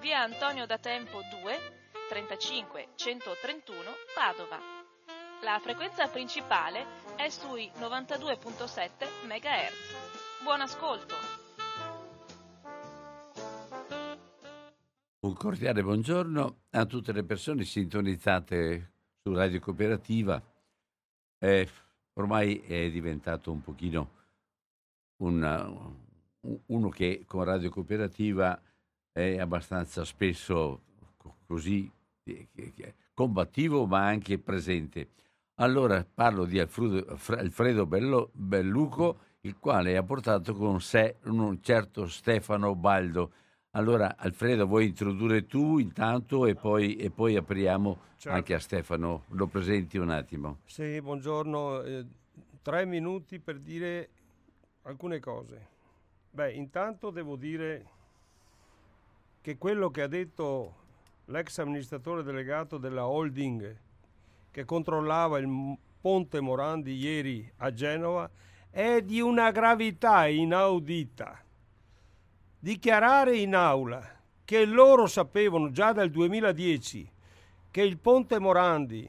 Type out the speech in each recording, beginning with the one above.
via Antonio da Tempo 2 35 131 Padova. La frequenza principale è sui 92.7 MHz. Buon ascolto! Un cordiale buongiorno a tutte le persone sintonizzate su Radio Cooperativa. Eh, ormai è diventato un pochino una, uno che con Radio Cooperativa è abbastanza spesso così combattivo ma anche presente. Allora parlo di Alfredo Bello, Belluco, il quale ha portato con sé un certo Stefano Baldo. Allora Alfredo vuoi introdurre tu intanto e poi, e poi apriamo certo. anche a Stefano, lo presenti un attimo. Sì, buongiorno, eh, tre minuti per dire alcune cose. Beh, intanto devo dire che quello che ha detto l'ex amministratore delegato della holding che controllava il ponte Morandi ieri a Genova è di una gravità inaudita. Dichiarare in aula che loro sapevano già dal 2010 che il ponte Morandi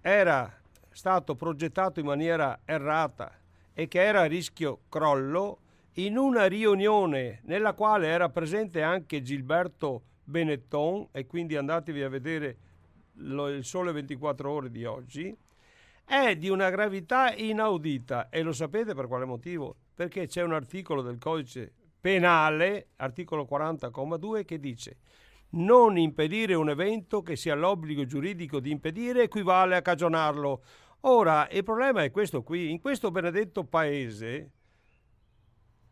era stato progettato in maniera errata e che era a rischio crollo, in una riunione nella quale era presente anche Gilberto Benetton e quindi andatevi a vedere lo, il sole 24 ore di oggi, è di una gravità inaudita e lo sapete per quale motivo? Perché c'è un articolo del codice penale, articolo 40,2, che dice non impedire un evento che sia l'obbligo giuridico di impedire equivale a cagionarlo. Ora, il problema è questo qui, in questo benedetto paese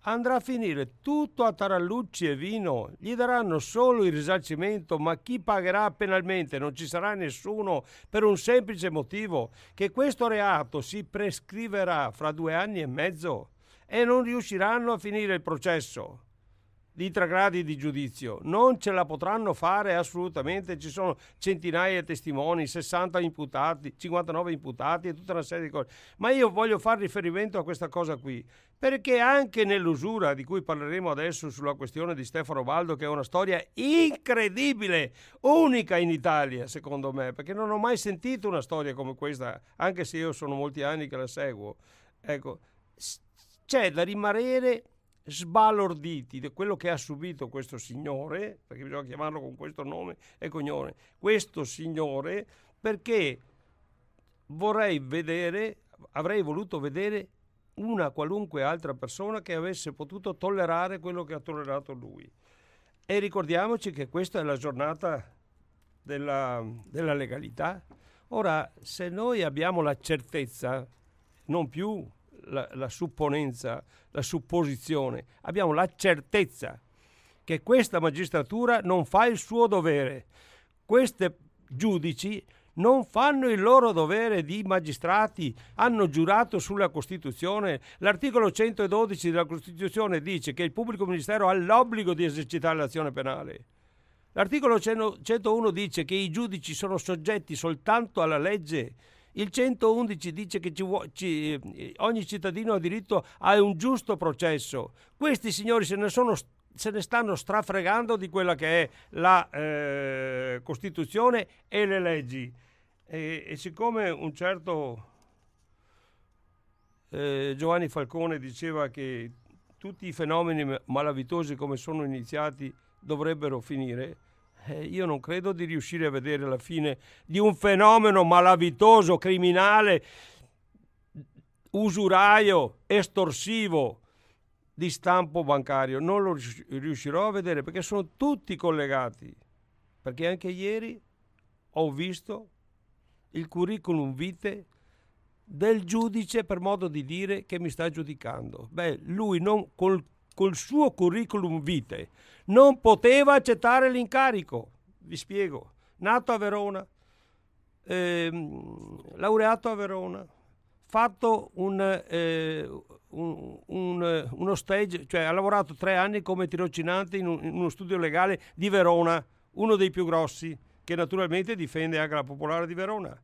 andrà a finire tutto a tarallucci e vino, gli daranno solo il risarcimento, ma chi pagherà penalmente? Non ci sarà nessuno per un semplice motivo, che questo reato si prescriverà fra due anni e mezzo. E non riusciranno a finire il processo di tre gradi di giudizio. Non ce la potranno fare assolutamente, ci sono centinaia di testimoni, 60 imputati, 59 imputati e tutta una serie di cose. Ma io voglio fare riferimento a questa cosa qui, perché anche nell'usura di cui parleremo adesso sulla questione di Stefano Baldo, che è una storia incredibile, unica in Italia, secondo me, perché non ho mai sentito una storia come questa, anche se io sono molti anni che la seguo. Ecco, c'è da rimanere sbalorditi di quello che ha subito questo signore, perché bisogna chiamarlo con questo nome e cognome, questo signore, perché vorrei vedere, avrei voluto vedere una qualunque altra persona che avesse potuto tollerare quello che ha tollerato lui. E ricordiamoci che questa è la giornata della, della legalità. Ora, se noi abbiamo la certezza, non più la, la supponenza, la supposizione, abbiamo la certezza che questa magistratura non fa il suo dovere. Questi giudici non fanno il loro dovere di magistrati, hanno giurato sulla Costituzione. L'articolo 112 della Costituzione dice che il pubblico ministero ha l'obbligo di esercitare l'azione penale. L'articolo 101 dice che i giudici sono soggetti soltanto alla legge il 111 dice che ci ci, ogni cittadino ha diritto a un giusto processo. Questi signori se ne, sono, se ne stanno strafregando di quella che è la eh, Costituzione e le leggi. E, e siccome un certo eh, Giovanni Falcone diceva che tutti i fenomeni malavitosi come sono iniziati dovrebbero finire, eh, io non credo di riuscire a vedere la fine di un fenomeno malavitoso, criminale, usuraio, estorsivo di stampo bancario. Non lo riuscirò a vedere perché sono tutti collegati. Perché anche ieri ho visto il curriculum vitae del giudice, per modo di dire, che mi sta giudicando. Beh, lui non, col, col suo curriculum vitae non poteva accettare l'incarico. Vi spiego. Nato a Verona, ehm, laureato a Verona, fatto un, eh, un, un, uno stage, cioè ha lavorato tre anni come tirocinante in, in uno studio legale di Verona, uno dei più grossi, che naturalmente difende anche la Popolare di Verona.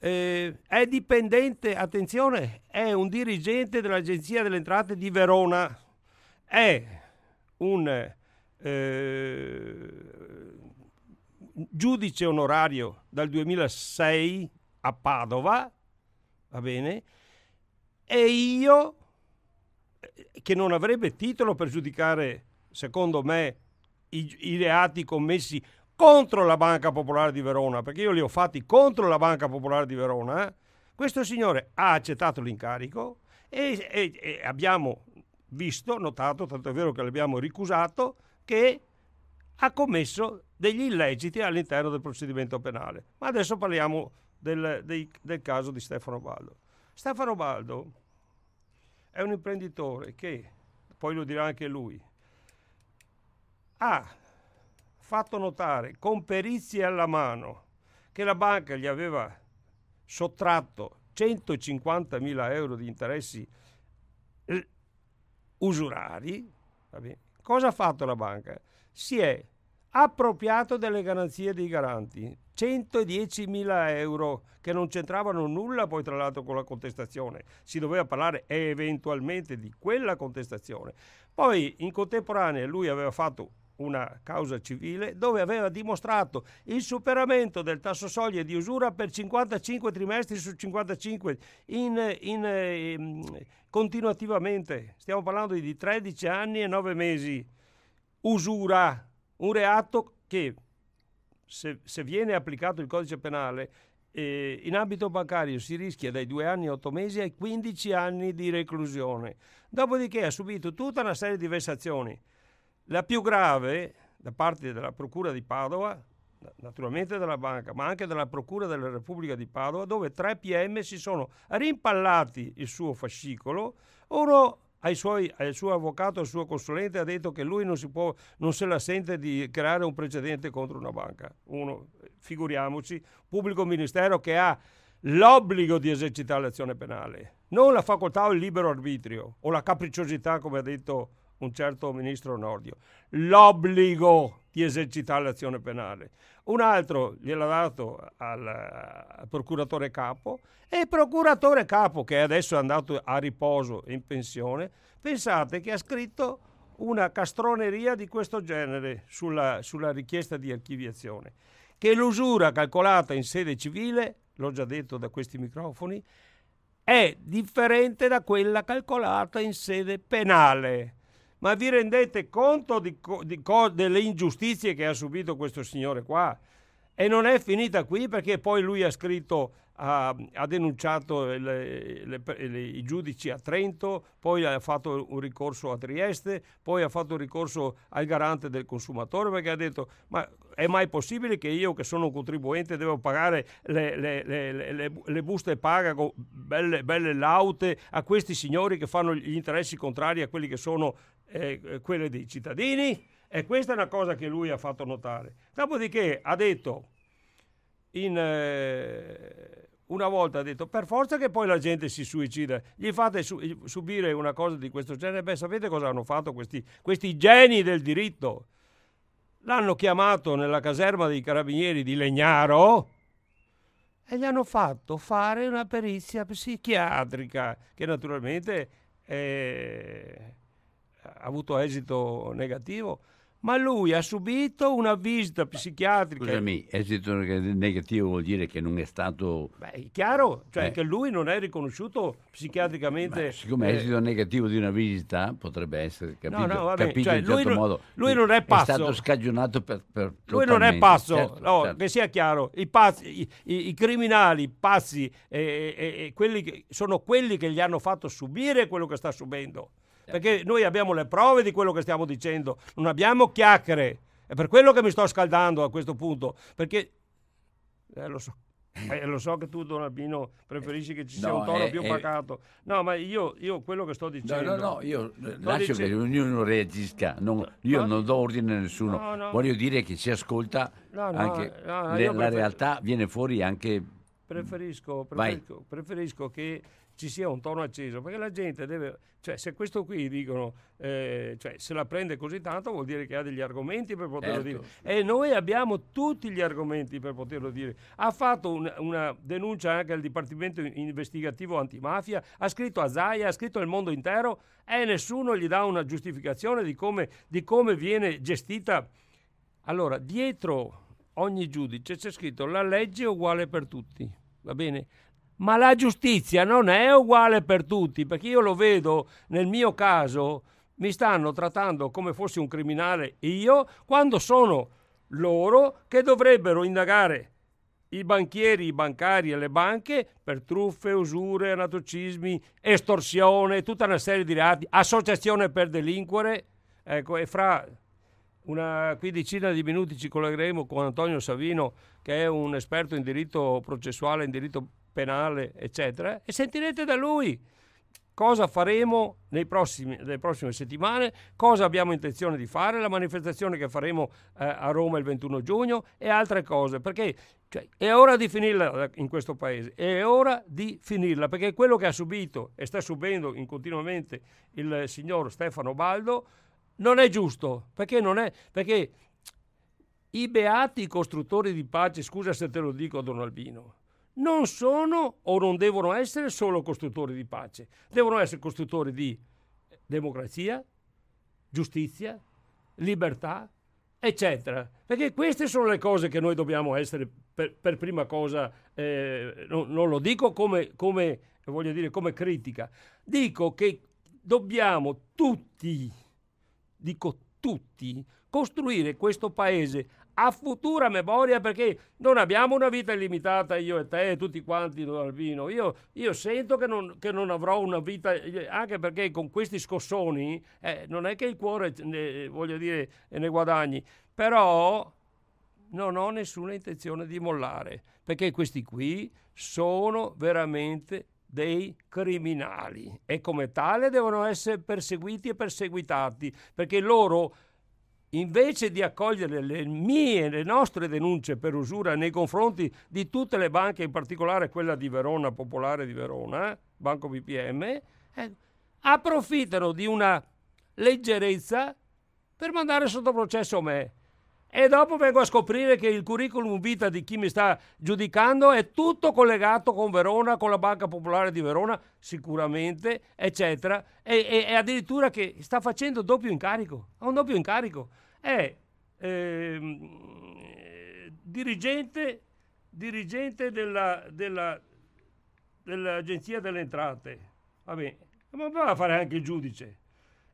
Eh, è dipendente, attenzione, è un dirigente dell'Agenzia delle Entrate di Verona, è un eh, giudice onorario dal 2006 a Padova, va bene, e io, eh, che non avrebbe titolo per giudicare, secondo me, i, i reati commessi contro la Banca Popolare di Verona, perché io li ho fatti contro la Banca Popolare di Verona, eh? questo signore ha accettato l'incarico e, e, e, abbiamo visto, notato, tanto è vero che l'abbiamo ricusato, che ha commesso degli illeciti all'interno del procedimento penale. Ma adesso parliamo del, dei, del caso di Stefano Baldo. Stefano Baldo è un imprenditore che, poi lo dirà anche lui, ha fatto notare con perizie alla mano che la banca gli aveva sottratto 150.000 euro di interessi usurari, cosa ha fatto la banca? Si è appropriato delle garanzie dei garanti, 110.000 euro che non c'entravano nulla poi tra l'altro con la contestazione, si doveva parlare eventualmente di quella contestazione. Poi in contemporanea lui aveva fatto una causa civile dove aveva dimostrato il superamento del tasso soglia di usura per 55 trimestri su 55 in, in, in, continuativamente. Stiamo parlando di 13 anni e 9 mesi. Usura, un reato che se, se viene applicato il codice penale eh, in ambito bancario si rischia dai 2 anni e 8 mesi ai 15 anni di reclusione. Dopodiché ha subito tutta una serie di vessazioni la più grave da parte della Procura di Padova, naturalmente della banca, ma anche della Procura della Repubblica di Padova, dove tre PM si sono rimpallati il suo fascicolo. Uno ai suoi, al suo avvocato, al suo consulente, ha detto che lui non, può, non, se la sente di creare un precedente contro una banca. Uno, figuriamoci, pubblico ministero che ha l'obbligo di esercitare l'azione penale, non la facoltà o il libero arbitrio o la capricciosità, come ha detto un certo ministro Nordio, l'obbligo di esercitare l'azione penale. Un altro gliel'ha dato al, al, procuratore capo e il procuratore capo, che adesso è andato a riposo in pensione, pensate che ha scritto una castroneria di questo genere sulla, sulla richiesta di archiviazione, che l'usura calcolata in sede civile, l'ho già detto da questi microfoni, è differente da quella calcolata in sede penale ma vi rendete conto di, di, delle ingiustizie che ha subito questo signore qua? E non è finita qui perché poi lui ha scritto, ha, ha denunciato le, le, le, i giudici a Trento, poi ha fatto un ricorso a Trieste, poi ha fatto un ricorso al garante del consumatore perché ha detto ma è mai possibile che io che sono un contribuente devo pagare le, buste paga belle, belle laute a questi signori che fanno gli interessi contrari a quelli che sono eh, quelle dei cittadini e questa è una cosa che lui ha fatto notare. Dopodiché ha detto, in, eh, una volta ha detto, per forza che poi la gente si suicida, gli fate su- subire una cosa di questo genere, beh sapete cosa hanno fatto questi, questi geni del diritto? L'hanno chiamato nella caserma dei carabinieri di Legnaro e gli hanno fatto fare una perizia psichiatrica che naturalmente ha avuto esito negativo, ma lui ha subito una visita psichiatrica. Scusami, esito negativo vuol dire che non è stato... Beh, è chiaro, cioè eh. che lui non è riconosciuto psichiatricamente. Ma siccome eh, esito negativo di una visita potrebbe essere capito, no, no, vabbè, capito cioè, in certo lui, modo. Lui non è pazzo. È stato scagionato per... per lui non è pazzo, certo, no, certo. che sia chiaro. I, pazzi, i, i, i criminali pazzi eh, eh, quelli che, sono quelli che gli hanno fatto subire quello che sta subendo. Perché noi abbiamo le prove di quello che stiamo dicendo, non abbiamo chiacchiere. È per quello che mi sto scaldando a questo punto, perché eh, lo so. Eh, lo so che tu, Don Albino, preferisci che ci sia No, un tono eh, più eh. pacato. No, ma io, io quello che sto No, dicendo... no, no, io lascio dice- che ognuno reagisca, non- io No. non do ordine a nessuno, No, no. voglio dire che si ascolta No, no, anche, no, no, le- la prefer- realtà viene fuori anche... Preferisco, preferisco, preferisco che ci sia un tono acceso, perché la gente deve, cioè se questo qui dicono, eh, cioè se la prende così tanto vuol dire che ha degli argomenti per poterlo Certo. dire. E noi abbiamo tutti gli argomenti per poterlo dire. Ha fatto un- una denuncia anche al Dipartimento Investigativo Antimafia, ha scritto a Zaia, ha scritto al mondo intero e nessuno gli dà una giustificazione di come, di come viene gestita. Allora, dietro ogni giudice c'è scritto la legge è uguale per tutti, va bene? Ma la giustizia non è uguale per tutti, perché io lo vedo nel mio caso, mi stanno trattando come fossi un criminale io, quando sono loro che dovrebbero indagare i banchieri, i bancari e le banche per truffe, usure, anatocismi, estorsione, tutta una serie di reati, associazione per delinquere. Ecco, e fra una quindicina di minuti ci collegheremo con Antonio Savino, che è un esperto in diritto processuale, in diritto penale, eccetera, e sentirete da lui cosa faremo prossimi- nelle prossime settimane, cosa abbiamo intenzione di fare, la manifestazione che faremo eh, a Roma il 21 giugno e altre cose, perché cioè, è ora di finirla in questo paese, è ora di finirla, perché quello che ha subito e sta subendo in continuamente il signor Stefano Baldo non è giusto, perché non è, perché i beati costruttori di pace, scusa se te lo dico Don Albino, non sono o non devono essere solo costruttori di pace, devono essere costruttori di democrazia, giustizia, libertà, eccetera. Perché queste sono le cose che noi dobbiamo essere per, per prima cosa, eh, non, non lo dico come, come, dire, come critica, dico che dobbiamo tutti, dico tutti, costruire questo paese a futura memoria perché non abbiamo una vita illimitata io e te tutti quanti Don Albino io, io sento che non, che non avrò una vita anche perché con questi scossoni eh, non è che il cuore ne, voglio dire ne guadagni. Però non ho nessuna intenzione di mollare perché questi qui sono veramente dei criminali e come tale devono essere perseguiti e perseguitati perché loro invece di accogliere le mie, le nostre denunce per usura nei confronti di tutte le banche, in particolare quella di Verona, Popolare di Verona, Banco BPM, eh, approfittano di una leggerezza per mandare sotto processo me. E dopo vengo a scoprire che il curriculum vita di chi mi sta giudicando è tutto collegato con Verona, con la Banca Popolare di Verona, sicuramente, eccetera. E, e- e addirittura che sta facendo doppio incarico. Ha un doppio incarico. È ehm, dirigente, dirigente della, della- dell'Agenzia delle Entrate. Va bene, ma va a fare anche il giudice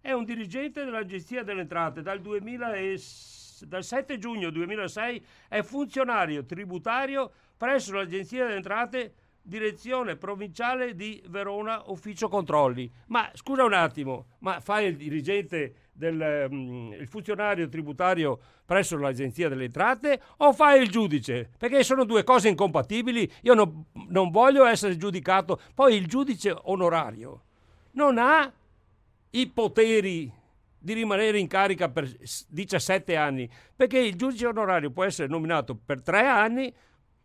è un dirigente dell'Agenzia delle Entrate dal, 2000 e s- dal 7 giugno 2006, è funzionario tributario presso l'Agenzia delle Entrate, direzione provinciale di Verona, ufficio controlli. Ma scusa un attimo, ma fai il dirigente del mm, il funzionario tributario presso l'Agenzia delle Entrate o fai il giudice? Perché sono due cose incompatibili. Io non, non voglio essere giudicato. Poi il giudice onorario non ha i poteri di rimanere in carica per s- 17 anni, perché il giudice onorario può essere nominato per tre anni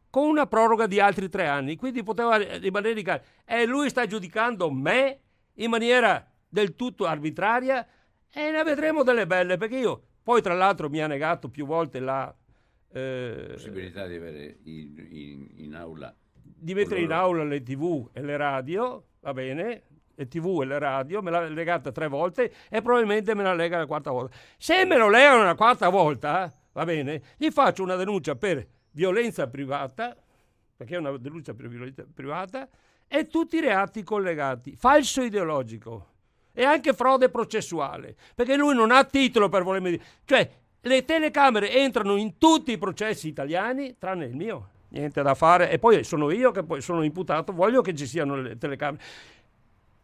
con una proroga di altri tre anni, quindi poteva rimanere in carica. E lui sta giudicando me in maniera del tutto arbitraria e ne vedremo delle belle, perché io poi tra l'altro mi ha negato più volte la... eh, possibilità di avere in, in- in aula di mettere in aula le tv e le radio, va bene, le tv e le radio, me l'ha legata tre volte e probabilmente me la lega la quarta volta. Se me lo legano la quarta volta, va bene, gli faccio una denuncia per violenza privata, perché è una denuncia per violenza privata, e tutti i reati collegati. Falso ideologico e anche frode processuale, perché lui non ha titolo per volermi dire. Cioè, le telecamere entrano in tutti i processi italiani, tranne il mio. Niente da fare. E poi sono io che poi sono imputato, voglio che ci siano le telecamere.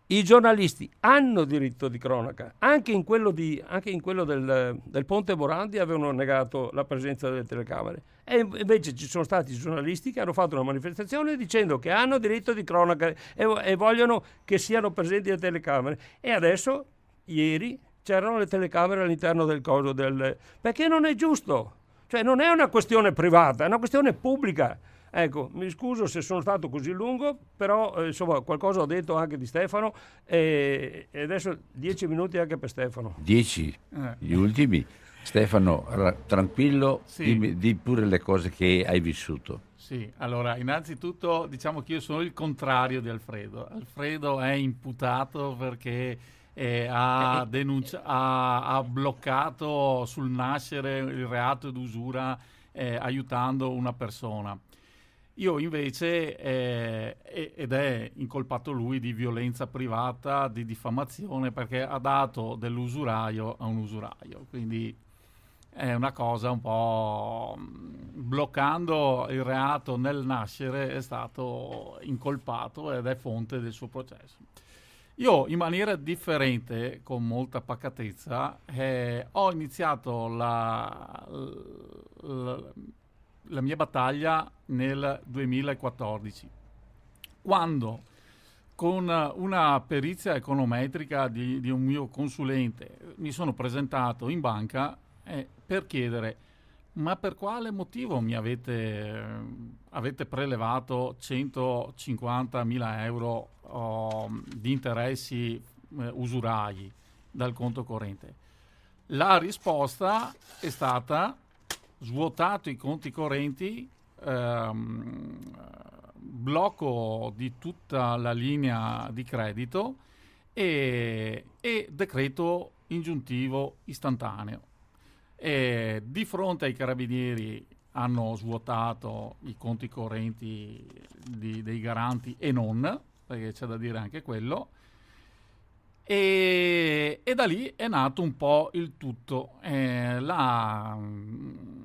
I giornalisti hanno diritto di cronaca, anche in quello, di, anche in quello del, del, Ponte Morandi avevano negato la presenza delle telecamere. E invece ci sono stati giornalisti che hanno fatto una manifestazione dicendo che hanno diritto di cronaca e, e vogliono che siano presenti le telecamere. E adesso, ieri, c'erano le telecamere all'interno del coso del... perché non è giusto, cioè non è una questione privata, è una questione pubblica. Ecco, mi scuso se sono stato così lungo, però eh, insomma qualcosa ho detto anche di Stefano e, e adesso dieci minuti anche per Stefano. Dieci? Eh. Gli ultimi? Stefano, ra- tranquillo, sì. dimmi, di pure le cose che hai vissuto. Sì, allora innanzitutto diciamo che io sono il contrario di Alfredo. Alfredo è imputato perché eh, ha, eh, denunci- ha, ha, bloccato sul nascere il reato d'usura eh, aiutando una persona. Io invece, eh, ed è incolpato lui di violenza privata, di diffamazione, perché ha dato dell'usuraio a un usuraio. Quindi è una cosa un po' bloccando il reato nel nascere è stato incolpato ed è fonte del suo processo. Io in maniera differente, con molta pacatezza, eh, ho iniziato la, la la mia battaglia nel 2014, quando con una perizia econometrica di, di un mio consulente mi sono presentato in banca eh, per chiedere ma per quale motivo mi avete, avete prelevato 150 mila euro oh, di interessi eh, usurai dal conto corrente? La risposta è stata svuotato i conti correnti, ehm, blocco di tutta la linea di credito e, e decreto ingiuntivo istantaneo. E di fronte ai carabinieri hanno svuotato i conti correnti di, dei garanti e non, perché c'è da dire anche quello, e, e, da lì è nato un po' il tutto. Eh, mh,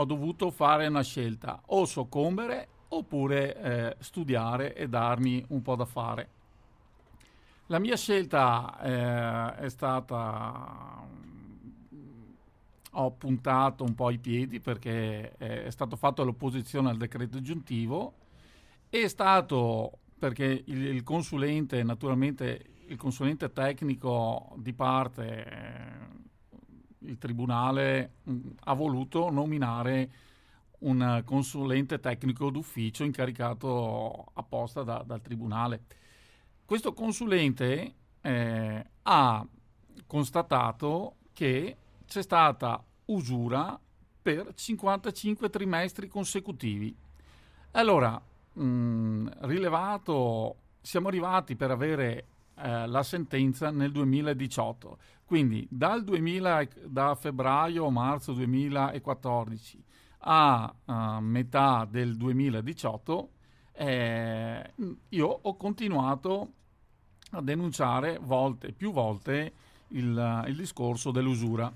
ho dovuto fare una scelta, o soccombere oppure eh, studiare e darmi un po' da fare. La mia scelta eh, è stata... Ho puntato un po' i piedi perché è stato fatto l'opposizione al decreto aggiuntivo. È stato perché il, il consulente, naturalmente il consulente tecnico di parte, eh, il tribunale mh, mm, ha voluto nominare un consulente tecnico d'ufficio incaricato apposta da, dal tribunale. Questo consulente eh, ha constatato che c'è stata usura per 55 trimestri consecutivi. Allora, mh, mm, rilevato, siamo arrivati per avere eh, la sentenza nel 2018. Quindi dal 2000, da febbraio marzo 2014 a uh, metà del 2018 eh, io ho continuato a denunciare volte, più volte il, il discorso dell'usura.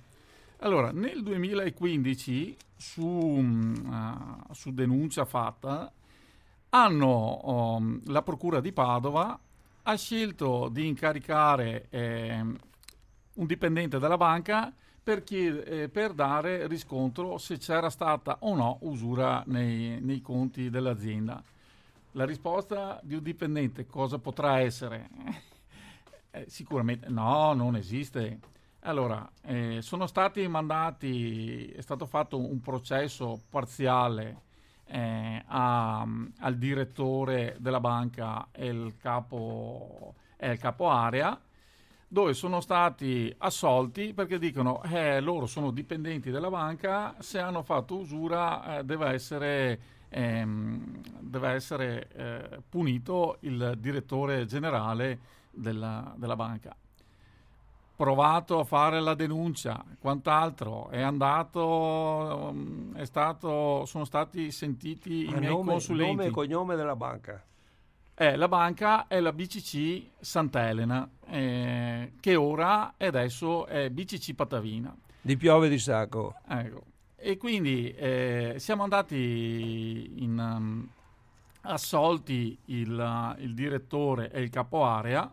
Allora, nel 2015, su, uh, su denuncia fatta, hanno um, la Procura di Padova ha scelto di incaricare eh, un dipendente della banca per, chied- eh, per, dare riscontro se c'era stata o no usura nei, nei, conti dell'azienda. La risposta di un dipendente cosa potrà essere? Eh, sicuramente no, non esiste. Allora, eh, sono stati mandati, è stato fatto un processo parziale eh, a, al direttore della banca e il capo, il capo area dove sono stati assolti perché dicono eh, loro sono dipendenti della banca, se hanno fatto usura eh, deve essere, ehm, deve essere eh, punito il direttore generale della, della banca provato a fare la denuncia, quant'altro, è andato, mm, è stato, sono stati sentiti i miei nome, consulenti. Nome e cognome della banca. Eh, la banca è la BCC Sant'Elena, eh, che ora e adesso è BCC Patavina. Di piove di sacco. Ecco. E quindi eh, siamo andati in um, assolti il, il direttore e il capo area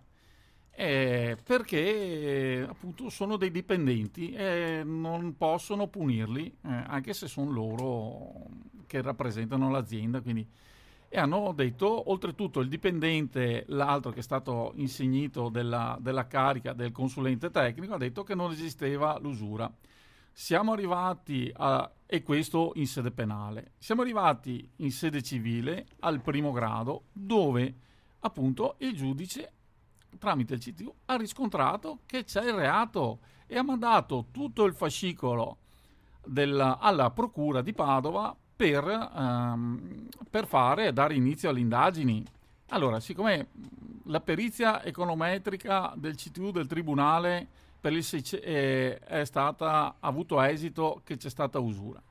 eh, perché appunto sono dei dipendenti e non possono punirli, eh, anche se sono loro che rappresentano l'azienda. Quindi. E hanno detto, oltretutto, il dipendente, l'altro che è stato insignito della, della carica del consulente tecnico, ha detto che non esisteva l'usura. Siamo arrivati a, e questo in sede penale, siamo arrivati in sede civile al primo grado dove appunto il giudice tramite il CTU ha riscontrato che c'è il reato e ha mandato tutto il fascicolo della, alla procura di Padova per, um, per fare dare inizio alle indagini. Allora, siccome la perizia econometrica del CTU del Tribunale per il 6 è, è stata, ha avuto esito che c'è stata usura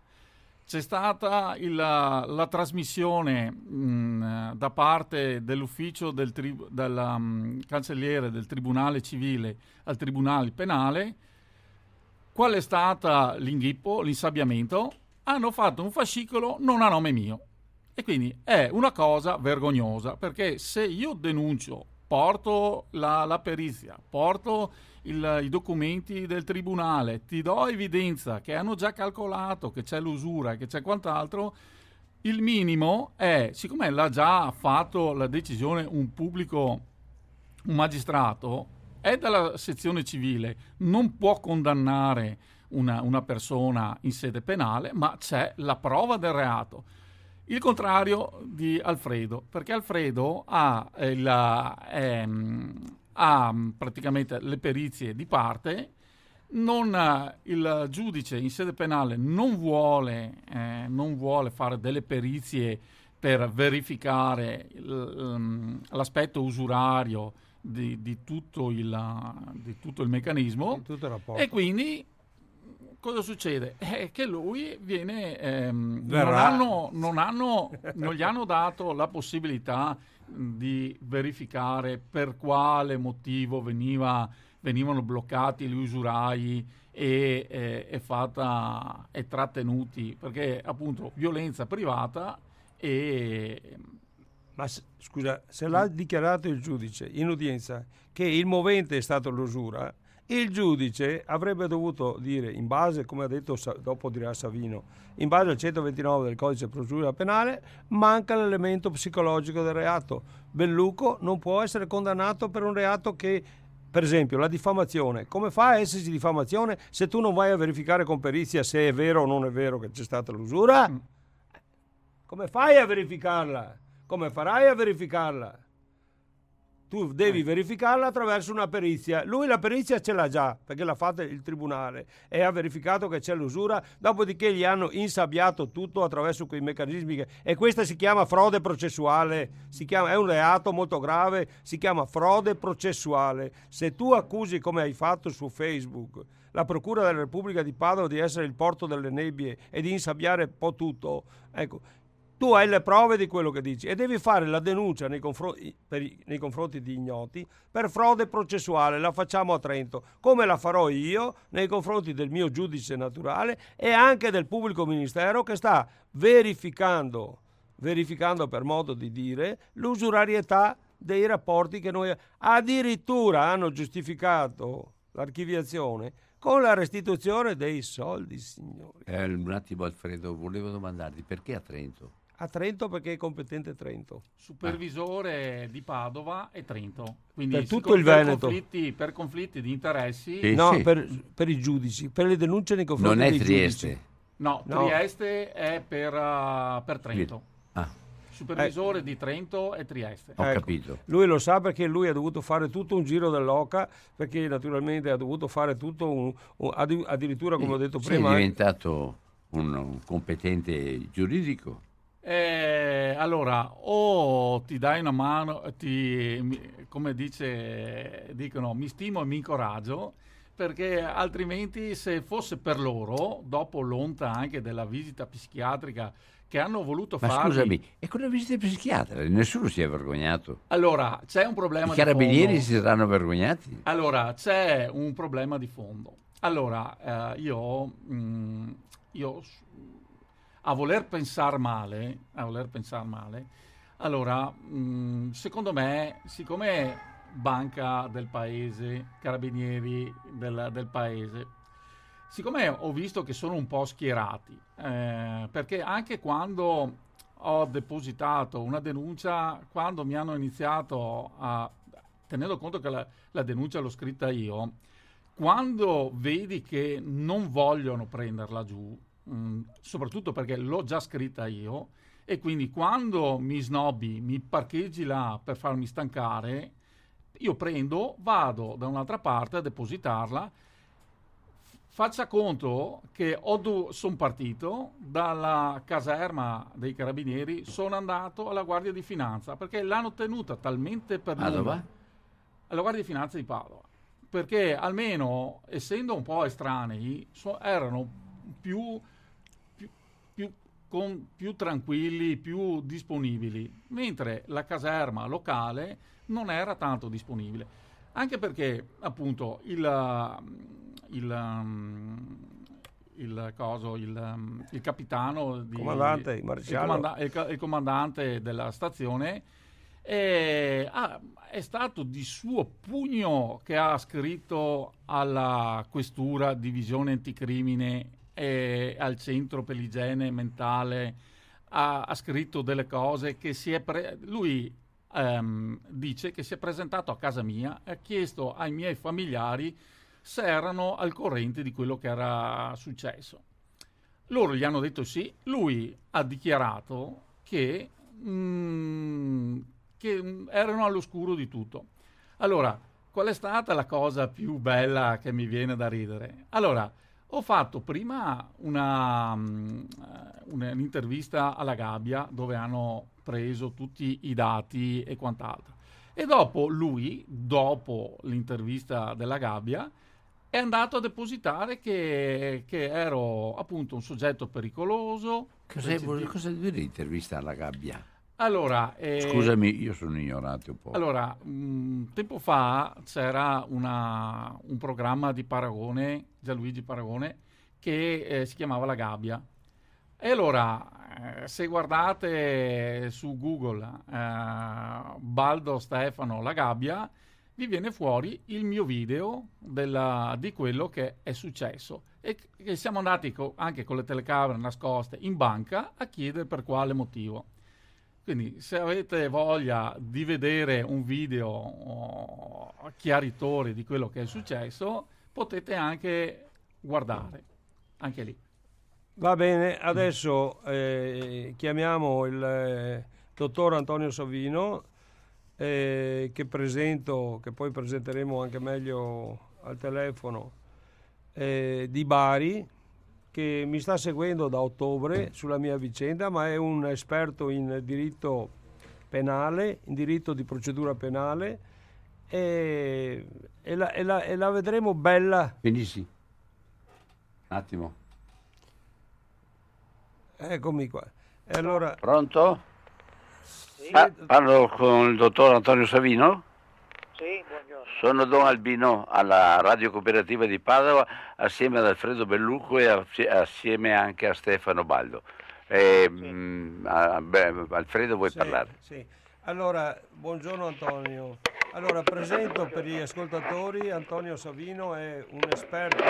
c'è stata il, la trasmissione mh, da parte dell'ufficio del, tri, del um, cancelliere del Tribunale Civile al Tribunale Penale. Qual è stato l'inghippo, l'insabbiamento? Hanno fatto un fascicolo non a nome mio. E quindi è una cosa vergognosa, perché se io denuncio, porto la, la perizia, porto il, i documenti del tribunale, ti do evidenza che hanno già calcolato che c'è l'usura, che c'è quant'altro, il minimo è, siccome l'ha già fatto la decisione un pubblico, un magistrato, è dalla sezione civile, non può condannare una, una persona in sede penale, ma c'è la prova del reato. Il contrario di Alfredo, perché Alfredo ha il, ehm, ha praticamente le perizie di parte, non, il giudice in sede penale non vuole, eh, non vuole fare delle perizie per verificare il, l'aspetto usurario di, di, tutto il, di, tutto il, meccanismo e quindi cosa succede? È che lui viene ehm, non, hanno, non, hanno, non gli hanno dato la possibilità di verificare per quale motivo veniva, venivano bloccati gli usurai e, e, e, fatta, e trattenuti, perché appunto violenza privata e... Ma scusa, se l'ha dichiarato il giudice in udienza che il movente è stato l'usura, il giudice avrebbe dovuto dire, in base, come ha detto, dopo dirà Savino, in base al 129 del codice procedura penale, manca l'elemento psicologico del reato. Belluco non può essere condannato per un reato che per esempio, la diffamazione, come fa a esserci diffamazione se tu non vai a verificare con perizia se è vero o non è vero che c'è stata l'usura? Mm. Come fai a verificarla? Come farai a verificarla? Tu devi verificarla attraverso una perizia. Lui la perizia ce l'ha già perché l'ha fatta il tribunale e ha verificato che c'è l'usura, dopodiché gli hanno insabbiato tutto attraverso quei meccanismi che... e questa si chiama frode processuale, si chiama... è un reato molto grave, si chiama frode processuale. Se tu accusi come hai fatto su Facebook la Procura della Repubblica di Padova di essere il porto delle nebbie e di insabbiare un po' tutto, ecco, tu hai le prove di quello che dici e devi fare la denuncia nei confronti, per, nei confronti, di ignoti per frode processuale, la facciamo a Trento, come la farò io nei confronti del mio giudice naturale e anche del pubblico ministero che sta verificando, verificando per modo di dire, l'usurarietà dei rapporti che noi addirittura hanno giustificato l'archiviazione con la restituzione dei soldi, signori. Eh, un attimo Alfredo, volevo domandarti perché a Trento? A Trento perché è competente Trento. Supervisore ah. di Padova e Trento. Quindi per tutto il Veneto. Conflitti, per conflitti di interessi. Eh, no, sì. per, per, i giudici, per le denunce nei confronti non è dei Trieste. giudici. No, no, Trieste è per, uh, per Trento. Ah. Supervisore eh. di Trento e Trieste. Ho ecco, capito. Lui lo sa perché lui ha dovuto fare tutto un giro dell'Oca, perché naturalmente ha dovuto fare tutto un, un addirittura come ho detto prima. È diventato un, un competente giuridico Eh, allora, o ti dai una mano, ti, come dice, dicono, mi stimo e mi incoraggio, perché altrimenti se fosse per loro, dopo l'onta anche della visita psichiatrica che hanno voluto Ma farmi... scusami, e con le visite psichiatriche nessuno si è vergognato. Allora, c'è un problema I di carabinieri fondo. si saranno vergognati? Allora, c'è un problema di fondo. Allora, eh, io, mh, io s- a voler pensare male, a voler pensare male, allora, mh, secondo me, siccome banca del paese, carabinieri del, del paese, siccome ho visto che sono un po' schierati, eh, perché anche quando ho depositato una denuncia, quando mi hanno iniziato a, tenendo conto che la, la denuncia l'ho scritta io, quando vedi che non vogliono prenderla giù, mh, soprattutto perché l'ho già scritta io, e quindi quando mi snobbi, mi parcheggi là per farmi stancare, io prendo, vado da un'altra parte a depositarla. Faccia conto che sono partito dalla caserma dei carabinieri, sono andato alla Guardia di Finanza perché l'hanno tenuta talmente per lunga- Padova? alla Guardia di Finanza di Padova perché almeno essendo un po' estranei so- erano più, con- più tranquilli, più disponibili, mentre la caserma locale non era tanto disponibile. Anche perché appunto il, il, um, il, coso, il, um, il capitano, di- Comandante, comanda- il comandante della stazione eh, ah, è stato di suo pugno che ha scritto alla questura divisione anticrimine e al centro per l'igiene mentale ha, ha scritto delle cose che si è pre- lui ehm, dice che si è presentato a casa mia e ha chiesto ai miei familiari se erano al corrente di quello che era successo. Loro gli hanno detto sì, lui ha dichiarato che, mm, che erano all'oscuro di tutto. Allora, qual è stata la cosa più bella che mi viene da ridere? Allora, ho fatto prima una, mm, un'intervista alla Gabbia dove hanno preso tutti i dati e quant'altro. E dopo lui, dopo l'intervista della Gabbia, è andato a depositare che, che ero appunto un soggetto pericoloso. Cosa, vuol- cosa vuol dire intervista alla gabbia? Allora, eh, Scusami, io sono ignorante un po'. allora, mh, tempo fa c'era una- un programma di Paragone, Gianluigi Paragone, che eh, si chiamava La Gabbia. E allora, eh, se guardate su Google eh, Baldo Stefano La Gabbia, vi viene fuori il mio video della- di quello che è successo. E che siamo andati co- anche con le telecamere nascoste in banca a chiedere per quale motivo. Quindi se avete voglia di vedere un video oh, chiaritore di quello che è successo, potete anche guardare, anche lì. Va bene, adesso eh, chiamiamo il eh, dottor Antonio Savino eh, che presento, che poi presenteremo anche meglio al telefono, eh, di Bari, che mi sta seguendo da ottobre sulla mia vicenda, ma è un esperto in diritto penale, in diritto di procedura penale e, e la, e la- e la vedremo bella. Finisci. Un attimo. Eccomi qua. E allora, Pronto? Ah, parlo con il dottor Antonio Savino? Sì, buongiorno. Sono Don Albino alla Radio Cooperativa di Padova assieme ad Alfredo Bellucco e assi- assieme anche a Stefano Baldo. Eh, mh, ah, beh, Alfredo vuoi Sì, parlare? sì. Allora, buongiorno Antonio. Allora, presento per gli ascoltatori, Antonio Savino è un esperto,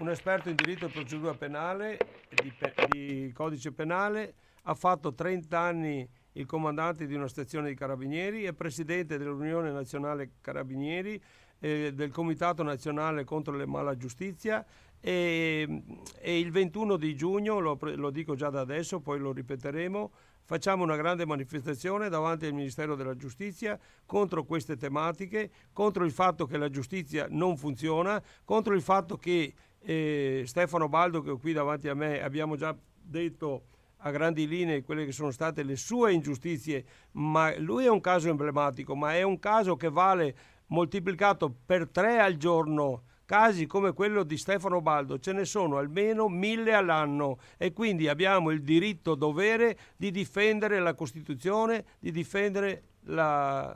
un esperto in diritto e procedura penale, di, di codice penale, ha fatto 30 anni il comandante di una stazione di carabinieri, è presidente dell'Unione Nazionale Carabinieri, eh, del Comitato Nazionale contro le Mala Giustizia e, e il 21 di giugno, lo, lo dico già da adesso, poi lo ripeteremo, facciamo una grande manifestazione davanti al Ministero della Giustizia contro queste tematiche, contro il fatto che la giustizia non funziona, contro il fatto che eh, Stefano Baldo, che è qui davanti a me, abbiamo già detto a grandi linee quelle che sono state le sue ingiustizie, ma lui è un caso emblematico, ma è un caso che vale moltiplicato per tre al giorno. Casi come quello di Stefano Baldo ce ne sono almeno mille all'anno e quindi abbiamo il diritto dovere di difendere la Costituzione, di difendere la,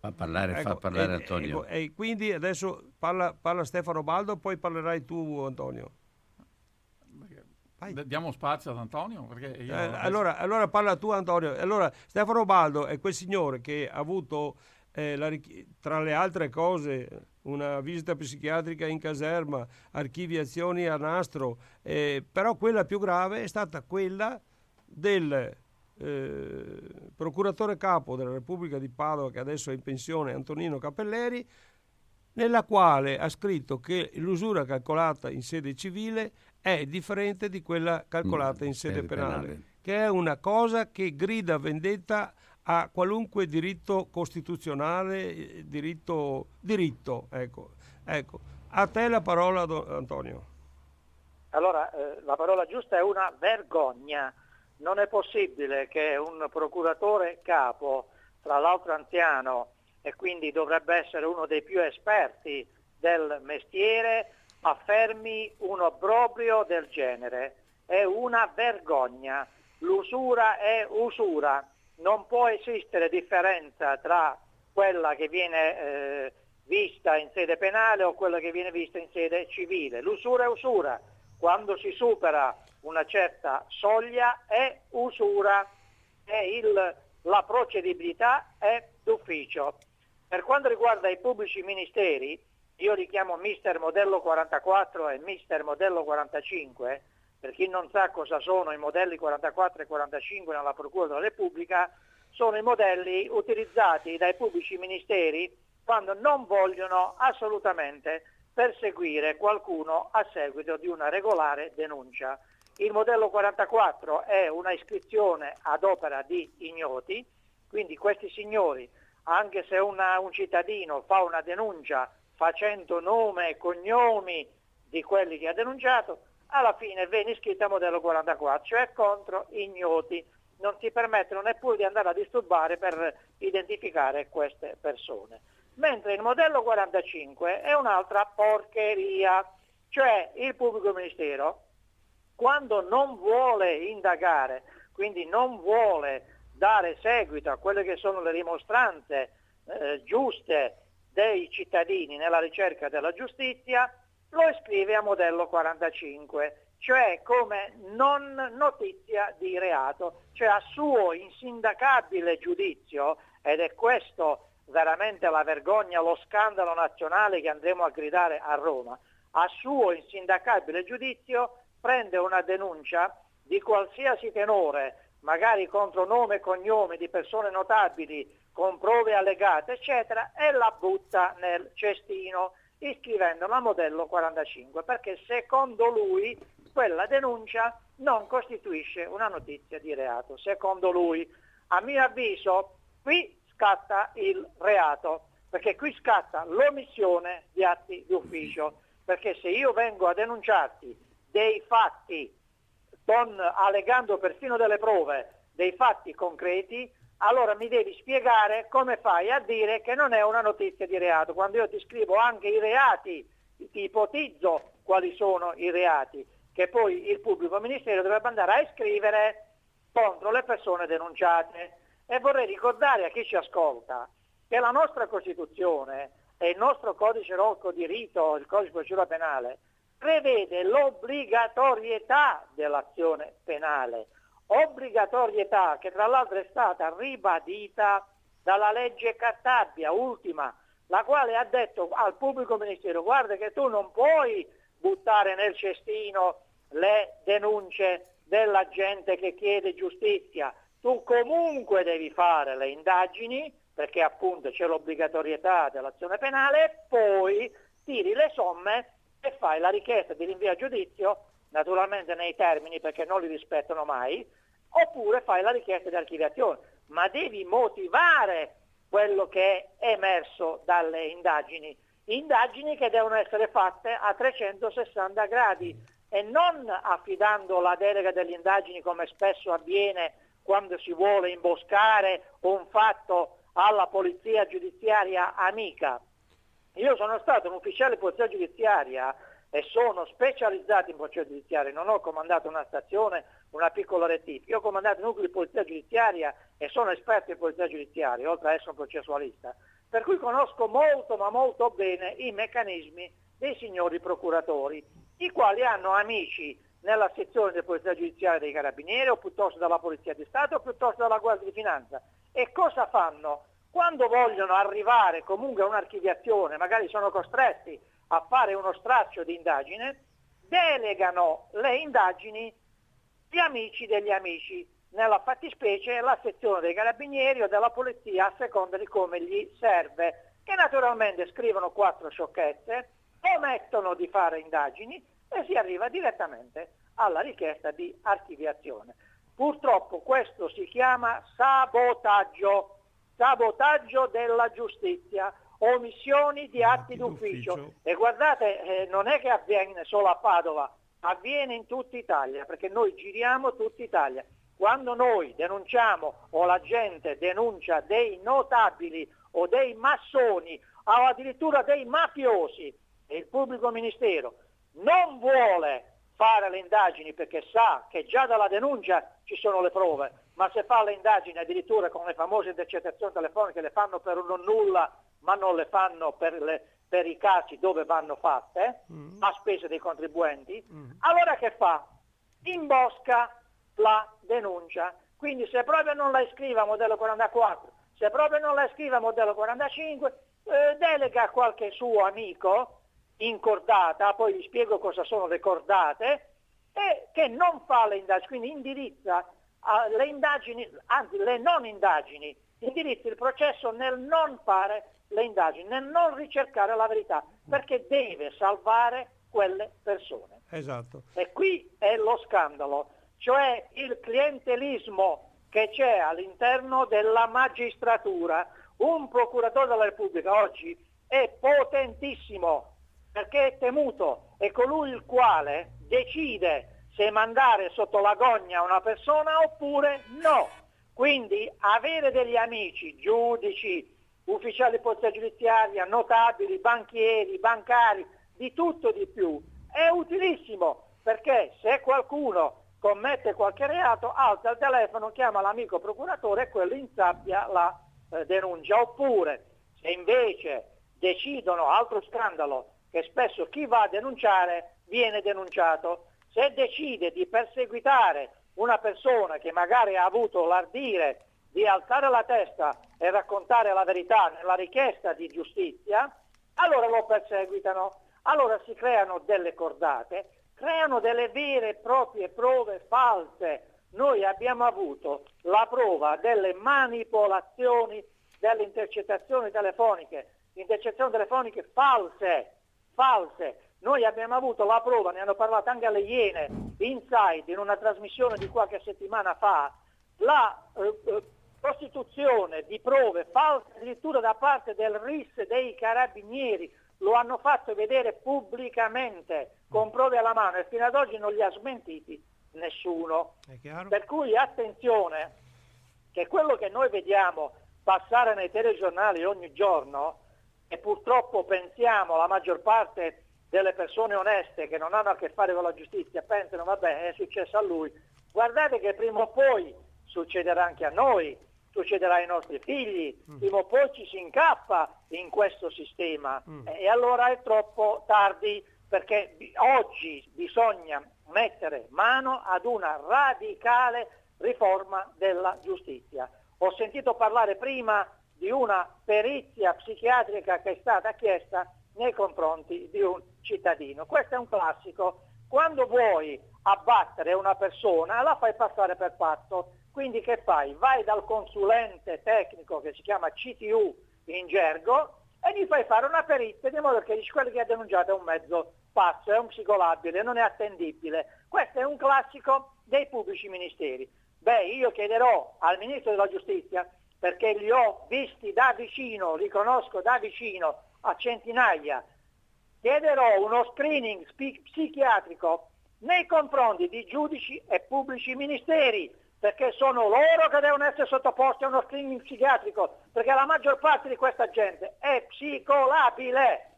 Fa parlare, ecco, fa parlare e, Antonio. Ecco, e quindi adesso parla, parla, Stefano Baldo, poi parlerai tu Antonio. Vai. Diamo spazio ad Antonio? Eh, allora, allora, parla tu Antonio. Allora, Stefano Baldo è quel signore che ha avuto, eh, la, tra le altre cose, una visita psichiatrica in caserma, archiviazioni a nastro, eh, però quella più grave è stata quella del eh, procuratore capo della Repubblica di Padova, che adesso è in pensione, Antonino Capelleri, nella quale ha scritto che l'usura calcolata in sede civile è differente di quella calcolata in sede penale, penale, che è una cosa che grida vendetta a qualunque diritto costituzionale, eh, diritto, diritto ecco. ecco. A te la parola, Antonio. Allora, eh, la parola giusta è una vergogna non è possibile che un procuratore capo, tra l'altro anziano e quindi dovrebbe essere uno dei più esperti del mestiere, affermi un obbrobrio del genere. È una vergogna. L'usura è usura. Non può esistere differenza tra quella che viene eh, vista in sede penale o quella che viene vista in sede civile. L'usura è usura. Quando si supera una certa soglia è usura e il, la procedibilità è d'ufficio. Per quanto riguarda i pubblici ministeri, io li chiamo Mister Modello 44 e Mister Modello 45, per chi non sa cosa sono i modelli 44 e 45 nella Procura della Repubblica, sono i modelli utilizzati dai pubblici ministeri quando non vogliono assolutamente perseguire qualcuno a seguito di una regolare denuncia. Il modello 44 è una iscrizione ad opera di ignoti, quindi questi signori, anche se una, un cittadino fa una denuncia facendo nome e cognomi di quelli che ha denunciato, alla fine viene iscritto a modello 44, cioè contro ignoti. Non si permettono neppure di andare a disturbare per identificare queste persone. Mentre il modello 45 è un'altra porcheria, cioè il pubblico ministero quando non vuole indagare, quindi non vuole dare seguito a quelle che sono le rimostranze eh, giuste dei cittadini nella ricerca della giustizia, lo iscrive a modello 45, cioè come non notizia di reato, cioè a suo insindacabile giudizio, ed è questo veramente la vergogna, lo scandalo nazionale che andremo a gridare a Roma, a suo insindacabile giudizio prende una denuncia di qualsiasi tenore, magari contro nome e cognome di persone notabili, con prove allegate, eccetera, e la butta nel cestino iscrivendola a modello 45, perché secondo lui quella denuncia non costituisce una notizia di reato. Secondo lui, a mio avviso, qui scatta il reato, perché qui scatta l'omissione di atti di ufficio, perché se io vengo a denunciarti dei fatti, con, allegando persino delle prove, dei fatti concreti, allora mi devi spiegare come fai a dire che non è una notizia di reato, quando io ti scrivo anche i reati, ti ipotizzo quali sono i reati, che poi il pubblico ministero dovrebbe andare a iscrivere contro le persone denunciate. E vorrei ricordare a chi ci ascolta che la nostra Costituzione e il nostro codice rocco di rito, il codice di procedura penale, prevede l'obbligatorietà dell'azione penale, obbligatorietà che tra l'altro è stata ribadita dalla legge Cartabia, ultima, la quale ha detto al pubblico ministero guarda che tu non puoi buttare nel cestino le denunce della gente che chiede giustizia, tu comunque devi fare le indagini perché appunto c'è l'obbligatorietà dell'azione penale e poi tiri le somme e fai la richiesta di rinvio a giudizio, naturalmente nei termini perché non li rispettano mai, oppure fai la richiesta di archiviazione, ma devi motivare quello che è emerso dalle indagini, indagini che devono essere fatte a 360 gradi, e non affidando la delega delle indagini come spesso avviene quando si vuole imboscare un fatto alla polizia giudiziaria amica. Io sono stato un ufficiale di polizia giudiziaria e sono specializzato in polizia giudiziaria, non ho comandato una stazione, una piccola rettifica, io ho comandato il nucleo di polizia giudiziaria e sono esperto in polizia giudiziaria, oltre ad essere un processualista, per cui conosco molto ma molto bene i meccanismi dei signori procuratori, i quali hanno amici nella sezione di polizia giudiziaria dei carabinieri o piuttosto dalla polizia di Stato o piuttosto dalla Guardia di Finanza. E cosa fanno? Quando vogliono arrivare comunque a un'archiviazione, magari sono costretti a fare uno straccio di indagine, delegano le indagini gli amici degli amici, nella fattispecie la sezione dei carabinieri o della polizia a seconda di come gli serve, che naturalmente scrivono quattro sciocchezze, omettono di fare indagini e si arriva direttamente alla richiesta di archiviazione. Purtroppo questo si chiama sabotaggio, sabotaggio della giustizia, omissioni di atti, d'ufficio. d'ufficio. E guardate, eh, non è che avviene solo a Padova, avviene in tutta Italia, perché noi giriamo tutta Italia. Quando noi denunciamo o la gente denuncia dei notabili o dei massoni o addirittura dei mafiosi e il pubblico ministero non vuole fare le indagini perché sa che già dalla denuncia ci sono le prove, ma se fa le indagini addirittura con le famose intercettazioni telefoniche le fanno per un nulla, ma non le fanno per, le, per i casi dove vanno fatte, mm. a spese dei contribuenti, mm. allora che fa? Imbosca la denuncia. Quindi se proprio non la iscrive a modello 44, se proprio non la iscrive a modello 45, eh, delega a qualche suo amico in cordata, poi vi spiego cosa sono le cordate, e che non fa le indagini, quindi indirizza uh, le indagini, anzi le non indagini, indirizza il processo nel non fare le indagini, nel non ricercare la verità, perché deve salvare quelle persone. Esatto. E qui è lo scandalo, cioè il clientelismo che c'è all'interno della magistratura. Un procuratore della Repubblica oggi è potentissimo perché è temuto, è colui il quale decide se mandare sotto la gogna una persona oppure no. Quindi avere degli amici, giudici, ufficiali di polizia giudiziaria, notabili, banchieri, bancari, di tutto di più, è utilissimo perché se qualcuno commette qualche reato, alza il telefono, chiama l'amico procuratore e quello insappia la eh, denuncia. Oppure se invece decidono, altro scandalo, che spesso chi va a denunciare viene denunciato. Se decide di perseguitare una persona che magari ha avuto l'ardire di alzare la testa e raccontare la verità nella richiesta di giustizia, allora lo perseguitano, allora si creano delle cordate, creano delle vere e proprie prove false. Noi abbiamo avuto la prova delle manipolazioni delle intercettazioni telefoniche, intercettazioni telefoniche false, false. Noi abbiamo avuto la prova, ne hanno parlato anche alle Iene, Inside, in una trasmissione di qualche settimana fa, la eh, eh, costituzione di prove false addirittura da parte del RIS dei carabinieri, lo hanno fatto vedere pubblicamente, con prove alla mano e fino ad oggi non li ha smentiti nessuno. Per cui attenzione che quello che noi vediamo passare nei telegiornali ogni giorno e purtroppo pensiamo, la maggior parte delle persone oneste che non hanno a che fare con la giustizia pensano vabbè è successo a lui, guardate che prima o poi succederà anche a noi, succederà ai nostri figli, mm. prima o poi ci si incappa in questo sistema mm. e allora è troppo tardi perché oggi bisogna mettere mano ad una radicale riforma della giustizia. Ho sentito parlare prima di una perizia psichiatrica che è stata chiesta nei confronti di un cittadino. Questo è un classico. Quando vuoi abbattere una persona la fai passare per pazzo. Quindi che fai? Vai dal consulente tecnico che si chiama CTU in gergo e gli fai fare una perizia di modo che dici quello che ha denunciato è un mezzo pazzo, è un psicolabile, non è attendibile. Questo è un classico dei pubblici ministeri. Beh, io chiederò al Ministro della Giustizia perché li ho visti da vicino, li conosco da vicino a centinaia. Chiederò uno screening psichiatrico nei confronti di giudici e pubblici ministeri, perché sono loro che devono essere sottoposti a uno screening psichiatrico, perché la maggior parte di questa gente è psicolabile,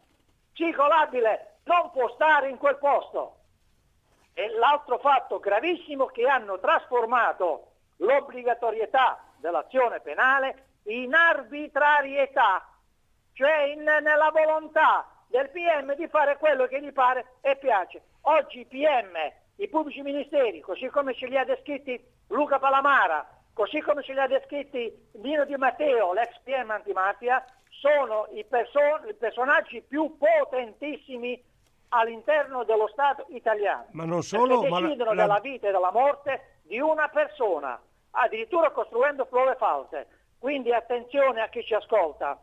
psicolabile, non può stare in quel posto. E l'altro fatto gravissimo che hanno trasformato l'obbligatorietà dell'azione penale in arbitrarietà, cioè in, nella volontà del PM di fare quello che gli pare e piace. Oggi i PM, i pubblici ministeri, così come ce li ha descritti Luca Palamara, così come ce li ha descritti Nino Di Matteo, l'ex PM antimafia, sono i, person- i personaggi più potentissimi all'interno dello Stato italiano. Ma non solo, perché decidono la... della vita e della morte di una persona, addirittura costruendo prove false. Quindi attenzione a chi ci ascolta.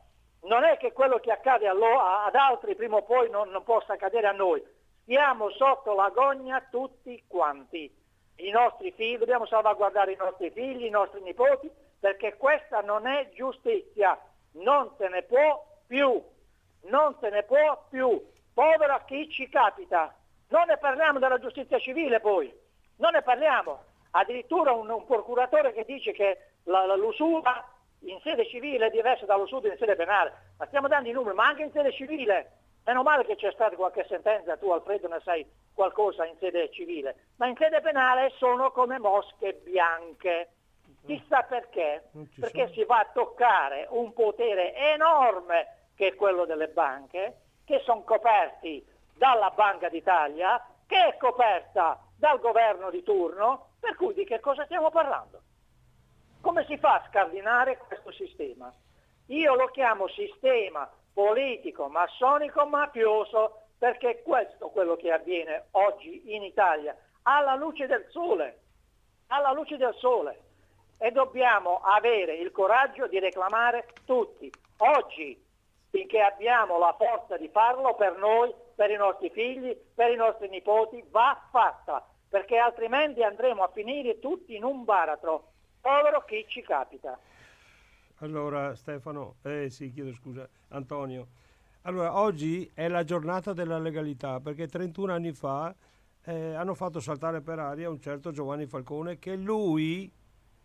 Non è che quello che accade ad altri prima o poi non, non possa accadere a noi. Stiamo sotto la gogna tutti quanti. I nostri figli, dobbiamo salvaguardare i nostri figli, i nostri nipoti, perché questa non è giustizia. Non se ne può più. Non se ne può più povero a chi ci capita. Non ne parliamo della giustizia civile poi, non ne parliamo. Addirittura un, un procuratore che dice che la, la, l'usura in sede civile è diversa dall'usura in sede penale. Ma stiamo dando i numeri, ma anche in sede civile. Meno male che c'è stata qualche sentenza, tu Alfredo ne sai qualcosa in sede civile, ma in sede penale sono come mosche bianche. Chissà perché? Perché sono. si va a toccare un potere enorme che è quello delle banche, che sono coperti dalla Banca d'Italia, che è coperta dal governo di turno, per cui di che cosa stiamo parlando? Come si fa a scardinare questo sistema? Io lo chiamo sistema politico, massonico, mafioso, perché è questo quello che avviene oggi in Italia, alla luce del sole, alla luce del sole. E dobbiamo avere il coraggio di reclamare tutti. Oggi finché abbiamo la forza di farlo per noi, per i nostri figli, per i nostri nipoti, va fatta, perché altrimenti andremo a finire tutti in un baratro. Povero chi ci capita. Allora Stefano, eh sì, chiedo scusa, Antonio. Allora, oggi è la giornata della legalità perché 31 anni fa eh, hanno fatto saltare per aria un certo Giovanni Falcone che lui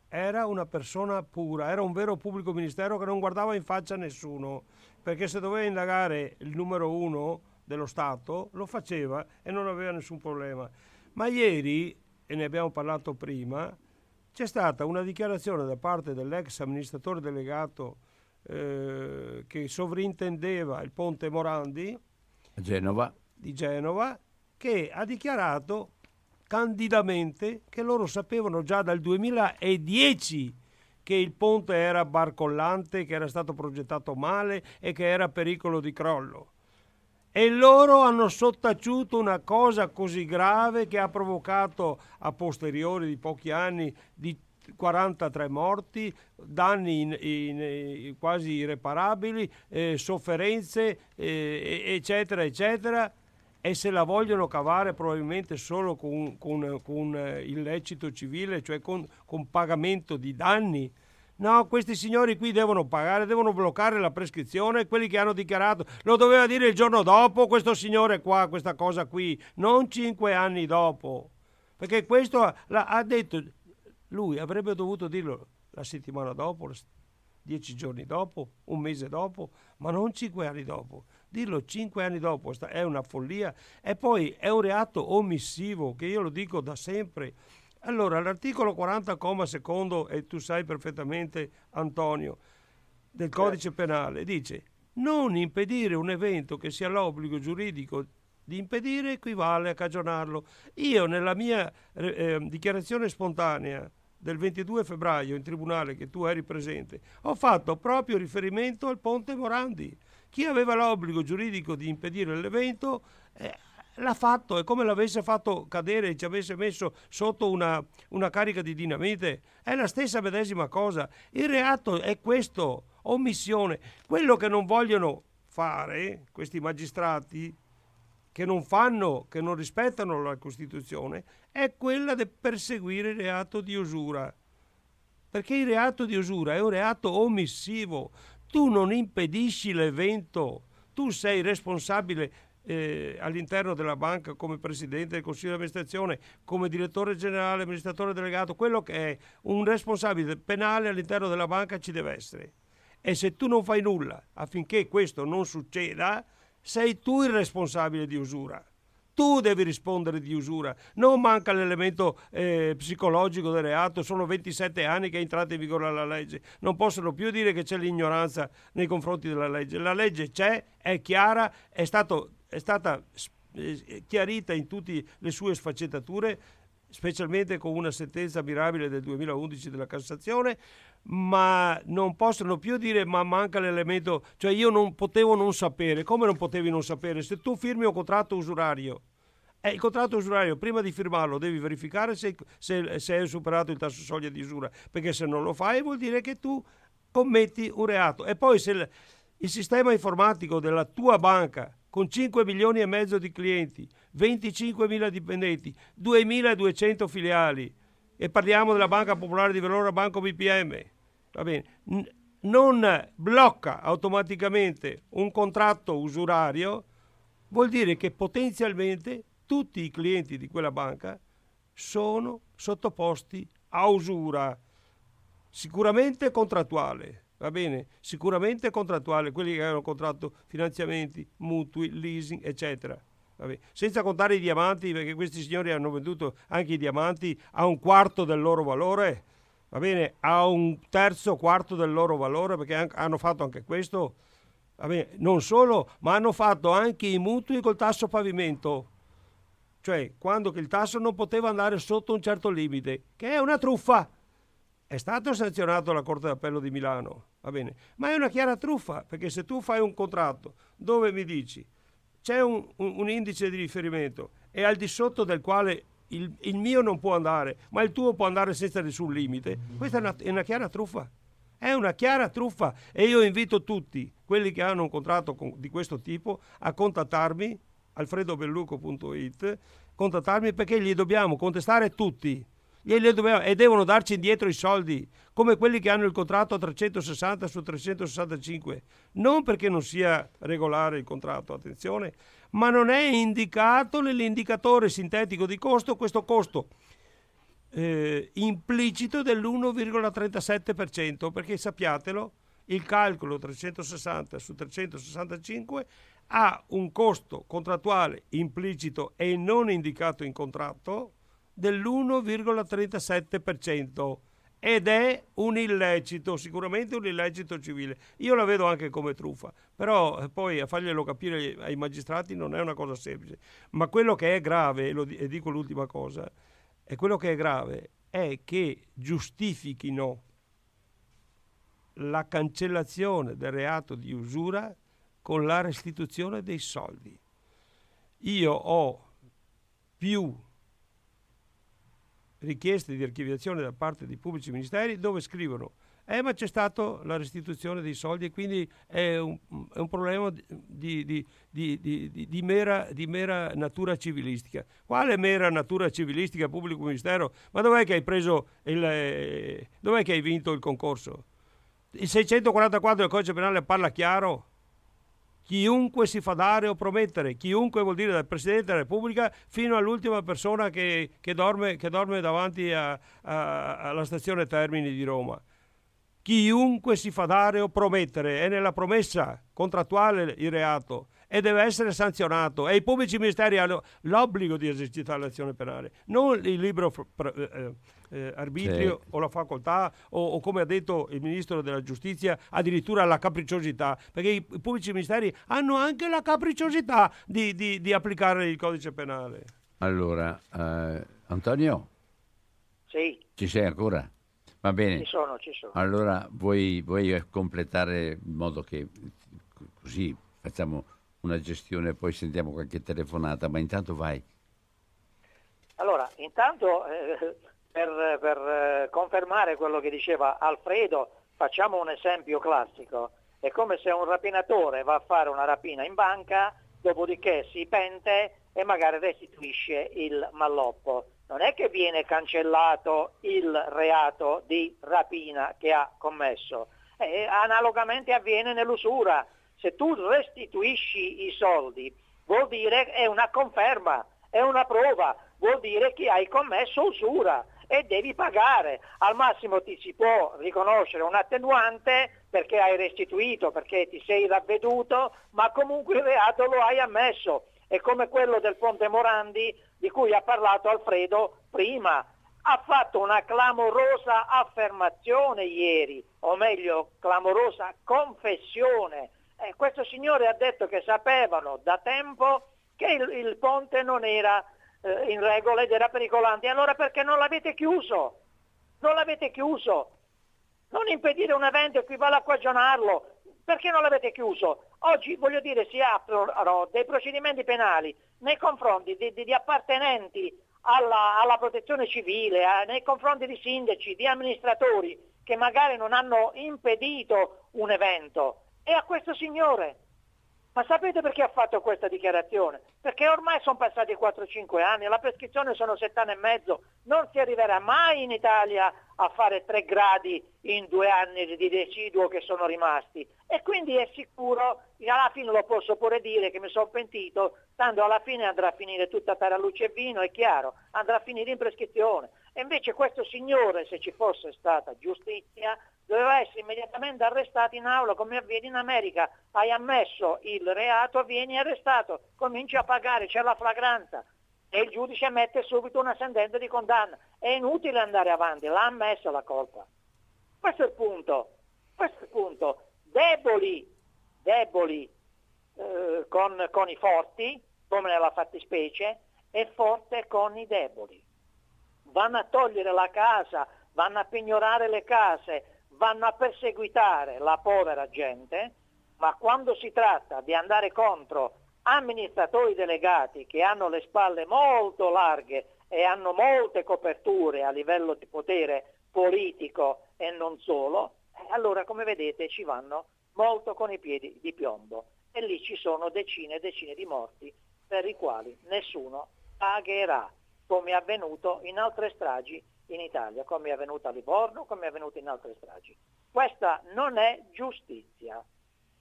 era una persona pura, era un vero pubblico ministero che non guardava in faccia nessuno perché se doveva indagare il numero uno dello Stato lo faceva e non aveva nessun problema. Ma ieri, e ne abbiamo parlato prima, c'è stata una dichiarazione da parte dell'ex amministratore delegato eh, che sovrintendeva il ponte Morandi Genova. di Genova che ha dichiarato candidamente che loro sapevano già dal 2010 che il ponte era barcollante, che era stato progettato male e che era a pericolo di crollo. E loro hanno sottaciuto una cosa così grave che ha provocato a posteriori di pochi anni di 43 morti, danni in, in, in, quasi irreparabili, eh, sofferenze, eh, eccetera, eccetera, e se la vogliono cavare probabilmente solo con, con, con eh, illecito civile, cioè con, con pagamento di danni. No, questi signori qui devono pagare, devono bloccare la prescrizione, quelli che hanno dichiarato, lo doveva dire il giorno dopo questo signore qua, questa cosa qui, non cinque anni dopo. Perché questo ha detto, lui avrebbe dovuto dirlo la settimana dopo, dieci giorni dopo, un mese dopo, ma non cinque anni dopo. Dirlo cinque anni dopo è una follia e poi è un reato omissivo che io lo dico da sempre. Allora, l'articolo 40, comma secondo, e tu sai perfettamente, Antonio, del codice certo. penale, dice non impedire un evento che sia l'obbligo giuridico di impedire equivale a cagionarlo. Io nella mia eh, eh dichiarazione spontanea del 22 febbraio in tribunale che tu eri presente, ho fatto proprio riferimento al ponte Morandi. Chi aveva l'obbligo giuridico di impedire l'evento eh, l'ha fatto, è come l'avesse fatto cadere ci avesse messo sotto una, una carica di dinamite. È la stessa medesima cosa. Il reato è questo, omissione. Quello che non vogliono fare questi magistrati che non fanno, che non rispettano la Costituzione, è quella di perseguire il reato di usura. Perché il reato di usura è un reato omissivo. Tu non impedisci l'evento, tu sei responsabile eh, all'interno della banca come presidente del consiglio di amministrazione, come direttore generale, amministratore delegato, quello che è un responsabile penale all'interno della banca ci deve essere. E se tu non fai nulla affinché questo non succeda, sei tu il responsabile di usura tu devi rispondere di usura. Non manca l'elemento eh, psicologico del reato, sono 27 anni che è entrata in vigore la legge, non possono più dire che c'è l'ignoranza nei confronti della legge. La legge c'è, è chiara, è, stato, è stata eh, chiarita in tutte le sue sfaccettature, specialmente con una sentenza mirabile del 2011 della Cassazione, ma non possono più dire ma manca l'elemento, cioè io non potevo non sapere, come non potevi non sapere? Se tu firmi un contratto usurario, eh, il contratto usurario prima di firmarlo devi verificare se, se, se è superato il tasso soglia di usura, perché se non lo fai vuol dire che tu commetti un reato. E poi se il, il sistema informatico della tua banca con 5 milioni e mezzo di clienti, 25 mila dipendenti, 2200 filiali, e parliamo della Banca Popolare di Verona, Banco BPM, va bene, N- non blocca automaticamente un contratto usurario, vuol dire che potenzialmente tutti i clienti di quella banca sono sottoposti a usura, sicuramente contrattuale, va bene? Sicuramente contrattuale, quelli che hanno contratto finanziamenti, mutui, leasing, eccetera. Senza contare i diamanti, perché questi signori hanno venduto anche i diamanti a un quarto del loro valore, va bene, a un terzo, quarto del loro valore, perché hanno fatto anche questo. Non solo, ma hanno fatto anche i mutui col tasso pavimento, cioè quando il tasso non poteva andare sotto un certo limite, che è una truffa. È stato sanzionato dalla Corte d'Appello di Milano, va bene, ma è una chiara truffa, perché se tu fai un contratto dove mi dici c'è un, un, un, indice di riferimento e al di sotto del quale il, il, mio non può andare, ma il tuo può andare senza nessun limite, questa è una, è una chiara truffa. È una chiara truffa e io invito tutti quelli che hanno un contratto con, di questo tipo a contattarmi alfredobelluco.it contattarmi perché gli dobbiamo contestare tutti dobbiamo, e devono darci indietro i soldi come quelli che hanno il contratto a 360 su 365 non perché non sia regolare il contratto attenzione ma non è indicato nell'indicatore sintetico di costo questo costo eh, implicito dell'1,37% perché sappiatelo il calcolo 360 su 365 ha un costo contrattuale implicito e non indicato in contratto dell'1,37% ed è un illecito, sicuramente un illecito civile. Io la vedo anche come truffa, però eh, poi a farglielo capire ai magistrati non è una cosa semplice. Ma quello che è grave, e, dico l'ultima cosa, è quello che è grave è che giustifichino la cancellazione del reato di usura con la restituzione dei soldi. Io ho più richieste di archiviazione da parte di pubblici ministeri dove scrivono eh, ma c'è stata la restituzione dei soldi e quindi è un, è un problema di, di, di, mera, di mera natura civilistica. Quale mera natura civilistica, pubblico ministero? Ma dov'è che hai preso il, eh, dov'è che hai vinto il concorso? Il 644 del codice penale parla chiaro. Chiunque si fa dare o promettere, chiunque vuol dire dal Presidente della Repubblica fino all'ultima persona che, che, dorme, che dorme, davanti a, a, alla stazione Termini di Roma. Chiunque si fa dare o promettere è nella promessa contrattuale il reato e deve essere sanzionato e i pubblici ministeri hanno l'obbligo di esercitare l'azione penale, non il libero eh, eh, arbitrio sì. o la facoltà o, o, come ha detto il ministro della giustizia addirittura la capricciosità, perché i, i pubblici ministeri hanno anche la capricciosità di, di, di applicare il codice penale. Allora, eh, Antonio? Sì. Ci sei ancora? Va bene. Ci sono, ci sono. Allora vuoi, vuoi completare in modo che così facciamo una gestione poi sentiamo qualche telefonata, ma intanto vai. Allora, intanto eh, per, per eh, confermare quello che diceva Alfredo, facciamo un esempio classico. È come se un rapinatore va a fare una rapina in banca, dopodiché si pente e magari restituisce il malloppo. Non è che viene cancellato il reato di rapina che ha commesso. Eh, analogamente avviene nell'usura se tu restituisci i soldi, vuol dire è una conferma, è una prova, vuol dire che hai commesso usura e devi pagare. Al massimo ti si può riconoscere un attenuante perché hai restituito, perché ti sei ravveduto, ma comunque il reato lo hai ammesso. È come quello del Ponte Morandi di cui ha parlato Alfredo prima. Ha fatto una clamorosa affermazione ieri, o meglio, clamorosa confessione. Eh, questo signore ha detto che sapevano da tempo che il, il ponte non era eh, in regola ed era pericolante. Allora perché non l'avete chiuso? Non l'avete chiuso. Non impedire un evento equivale a quagionarlo. Perché non l'avete chiuso? Oggi, voglio dire, si aprono dei procedimenti penali nei confronti di, di, di appartenenti alla, alla, protezione civile, eh, nei confronti di sindaci, di amministratori che magari non hanno impedito un evento. E a questo signore ma sapete perché ha fatto questa dichiarazione? Perché ormai sono passati 4-5 anni, la prescrizione sono 7 anni e mezzo, non si arriverà mai in Italia a fare 3 gradi in due anni di residuo che sono rimasti. E quindi è sicuro, alla fine lo posso pure dire che mi sono pentito, tanto alla fine andrà a finire tutta per luce e vino, è chiaro, andrà a finire in prescrizione. E invece questo signore, se ci fosse stata giustizia, doveva essere immediatamente arrestato in aula come avviene in America. Hai ammesso il reato, vieni arrestato, cominci a pagare, c'è la flagranza e il giudice mette subito una sentenza di condanna. È inutile andare avanti, l'ha ammessa la colpa. Questo è il punto. Questo è il punto. Deboli, deboli eh, con, con i forti, come nella fattispecie, e forte con i deboli. Vanno a togliere la casa, vanno a pignorare le case, vanno a perseguitare la povera gente, ma quando si tratta di andare contro amministratori delegati che hanno le spalle molto larghe e hanno molte coperture a livello di potere politico e non solo, eh, allora come vedete ci vanno molto con i piedi di piombo. E lì ci sono decine e decine di morti per i quali nessuno pagherà, come è avvenuto in altre stragi in Italia, come è avvenuto a Livorno, come è avvenuto in altre stragi. Questa non è giustizia,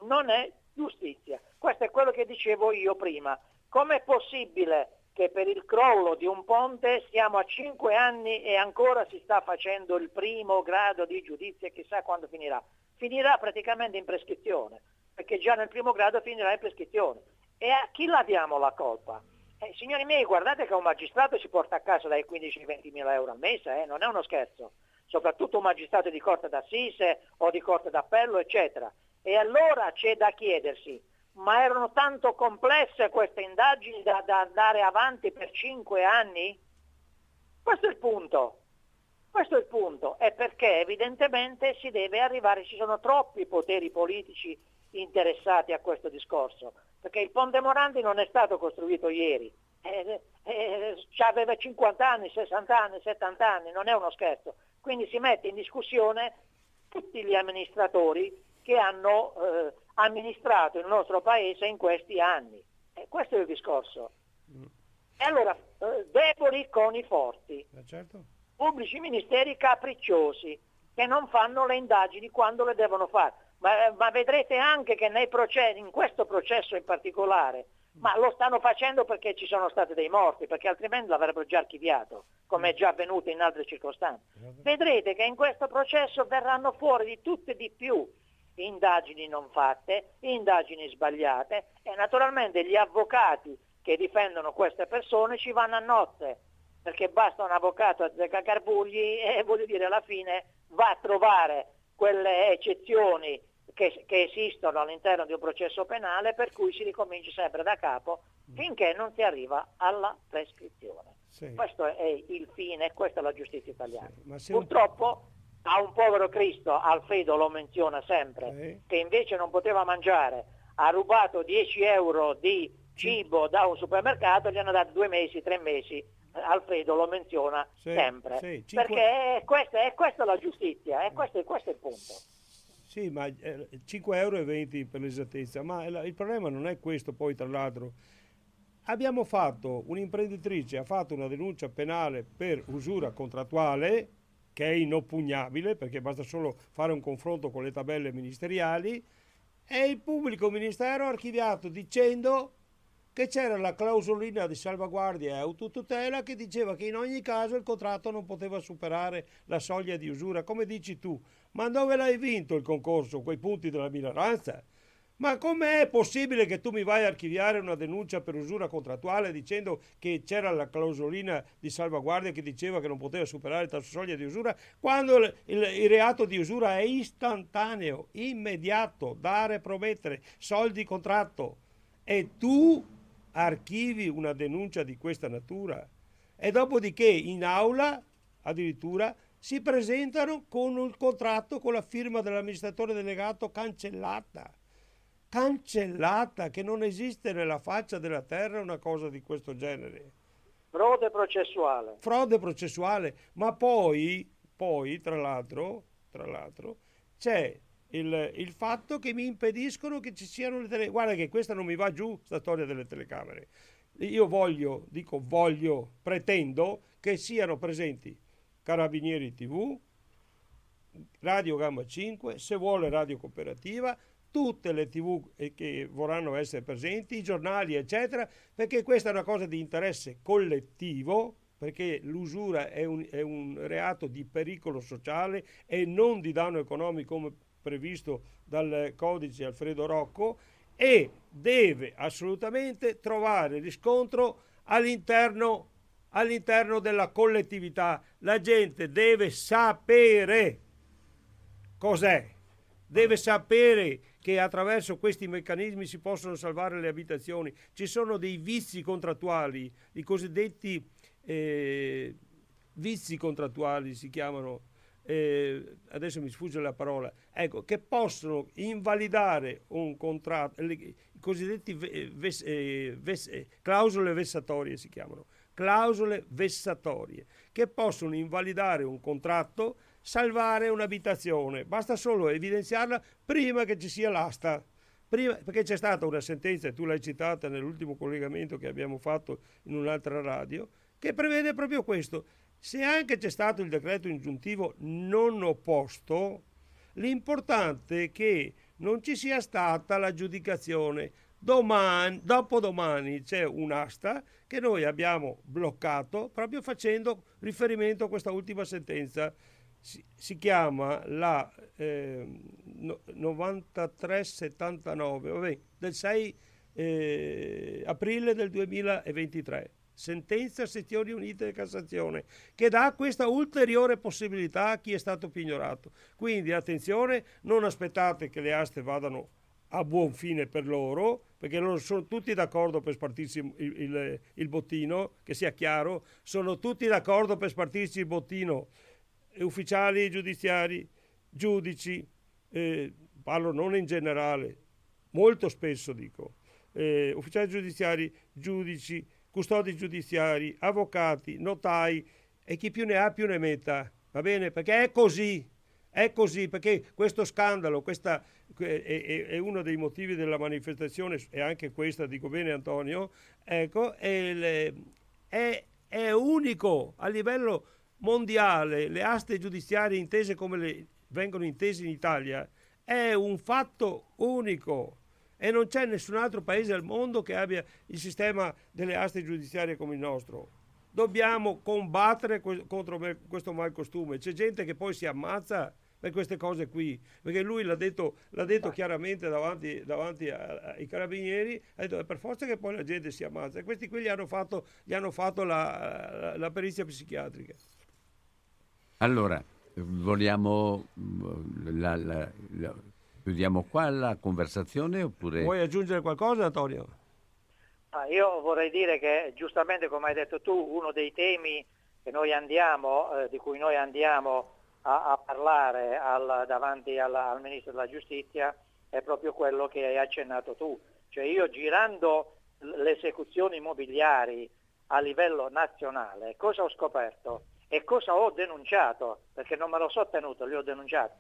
non è giustizia. Questo è quello che dicevo io prima. Com'è possibile che per il crollo di un ponte siamo a cinque anni e ancora si sta facendo il primo grado di giudizio e chissà quando finirà? Finirà praticamente in prescrizione, perché già nel primo grado finirà in prescrizione. E a chi la diamo la colpa? Eh, signori miei, guardate che un magistrato si porta a casa dai 15 ai 20 mila euro al mese, eh? non è uno scherzo, soprattutto un magistrato di corte d'assise o di corte d'appello, eccetera. E allora c'è da chiedersi, ma erano tanto complesse queste indagini da, da andare avanti per cinque anni? Questo è il punto. Questo è il punto, è perché evidentemente si deve arrivare, ci sono troppi poteri politici interessati a questo discorso perché il Ponte Morandi non è stato costruito ieri, eh, eh, aveva 50 anni, 60 anni, 70 anni, non è uno scherzo. Quindi si mette in discussione tutti gli amministratori che hanno eh, amministrato il nostro paese in questi anni. Eh, questo è il discorso. Mm. E allora, eh, deboli con i forti, eh, certo. pubblici ministeri capricciosi, che non fanno le indagini quando le devono fare ma, ma vedrete anche che processi, in questo processo in particolare, ma lo stanno facendo perché ci sono stati dei morti, perché altrimenti l'avrebbero già archiviato, come è già avvenuto in altre circostanze. Vedrete che in questo processo verranno fuori di tutto e di più indagini non fatte, indagini sbagliate e naturalmente gli avvocati che difendono queste persone ci vanno a notte, perché basta un avvocato a Zaccagarbugli e voglio dire alla fine va a trovare quelle eccezioni che, che, esistono all'interno di un processo penale per cui si ricomincia sempre da capo finché non si arriva alla prescrizione. Sì. Questo è il fine, questa è la giustizia italiana. Sì, Purtroppo un... a un povero Cristo, Alfredo lo menziona sempre, sì. che invece non poteva mangiare, ha rubato 10 euro di cibo da un supermercato, gli hanno dato due mesi, tre mesi. Alfredo lo menziona sempre. Cinque... Perché è questa, è questa la giustizia, è questo, questo è il punto. Sì, ma eh, 5,20 euro per l'esattezza, ma il, problema non è questo poi tra l'altro. Abbiamo fatto, un'imprenditrice ha fatto una denuncia penale per usura contrattuale, che è inoppugnabile perché basta solo fare un confronto con le tabelle ministeriali, e il pubblico ministero ha archiviato dicendo che c'era la clausolina di salvaguardia e autotutela che diceva che in ogni caso il contratto non poteva superare la soglia di usura, come dici tu. Ma dove l'hai vinto il concorso? Quei punti della minoranza? Ma com'è possibile che tu mi vai a archiviare una denuncia per usura contrattuale dicendo che c'era la clausolina di salvaguardia che diceva che non poteva superare la soglia di usura, quando il, il, il reato di usura è istantaneo, immediato, dare, promettere, soldi contratto. E tu archivi una denuncia di questa natura e dopodiché in aula addirittura si presentano con il contratto con la firma dell'amministratore delegato cancellata. Cancellata, che non esiste nella faccia della terra una cosa di questo genere. Frode processuale. Frode processuale, ma poi, poi tra l'altro, tra l'altro c'è il, il, fatto che mi impediscono che ci siano le telecamere. Guarda che questa non mi va giù, sta storia delle telecamere. Io voglio, dico voglio, pretendo che siano presenti Carabinieri TV, Radio Gamma 5, se vuole Radio Cooperativa, tutte le tv che vorranno essere presenti, i giornali, eccetera, perché questa è una cosa di interesse collettivo, perché l'usura è un, è un reato di pericolo sociale e non di danno economico come previsto dal codice Alfredo Rocco e deve assolutamente trovare riscontro all'interno, all'interno della collettività. La gente deve sapere cos'è, deve sapere che attraverso questi meccanismi si possono salvare le abitazioni. Ci sono dei vizi contrattuali, i cosiddetti eh, vizi contrattuali si chiamano eh, adesso mi sfugge la parola, ecco, che possono invalidare un contratto, i cosiddetti ves, eh, ves, eh, clausole vessatorie si chiamano, clausole vessatorie, che possono invalidare un contratto, salvare un'abitazione, basta solo evidenziarla prima che ci sia l'asta. Prima, perché c'è stata una sentenza, e tu l'hai citata nell'ultimo collegamento che abbiamo fatto in un'altra radio, che prevede proprio questo se anche c'è stato il decreto ingiuntivo non opposto, l'importante è che non ci sia stata l'aggiudicazione. Domani, dopodomani c'è un'asta che noi abbiamo bloccato proprio facendo riferimento a questa ultima sentenza. Si, si chiama la eh, no, 9379 vabbè, del 6 eh, aprile del 2023 sentenza sezioni unite di Cassazione, che dà questa ulteriore possibilità a chi è stato pignorato. Quindi attenzione, non aspettate che le aste vadano a buon fine per loro, perché loro sono tutti d'accordo per spartirsi il, il, il bottino, che sia chiaro, sono tutti d'accordo per spartirsi il bottino, ufficiali giudiziari, giudici, eh, parlo non in generale, molto spesso dico, eh, ufficiali giudiziari, giudici, custodi giudiziari, avvocati, notai e chi più ne ha più ne metta. Va bene? Perché è così. È così perché questo scandalo, questa è, è, è, uno dei motivi della manifestazione, e anche questa, dico bene Antonio, ecco, è, è, unico a livello mondiale, le aste giudiziarie intese come le, vengono intese in Italia, è un fatto unico e non c'è nessun altro paese al mondo che abbia il sistema delle aste giudiziarie come il nostro. Dobbiamo combattere contro questo malcostume. C'è gente che poi si ammazza per queste cose qui, perché lui l'ha detto, l'ha detto chiaramente davanti, davanti ai carabinieri, ha detto per forza che poi la gente si ammazza. E questi qui gli hanno fatto, gli hanno fatto la, la, la perizia psichiatrica. Allora, vogliamo la, la, la, Chiudiamo qua la conversazione oppure... Vuoi aggiungere qualcosa Antonio? Io vorrei dire che giustamente come hai detto tu, uno dei temi andiamo, eh, di cui noi andiamo a, a parlare al, davanti alla, al Ministro della Giustizia è proprio quello che hai accennato tu. Cioè io girando le esecuzioni immobiliari a livello nazionale, cosa ho scoperto e cosa ho denunciato, perché non me lo so tenuto, li ho denunciati.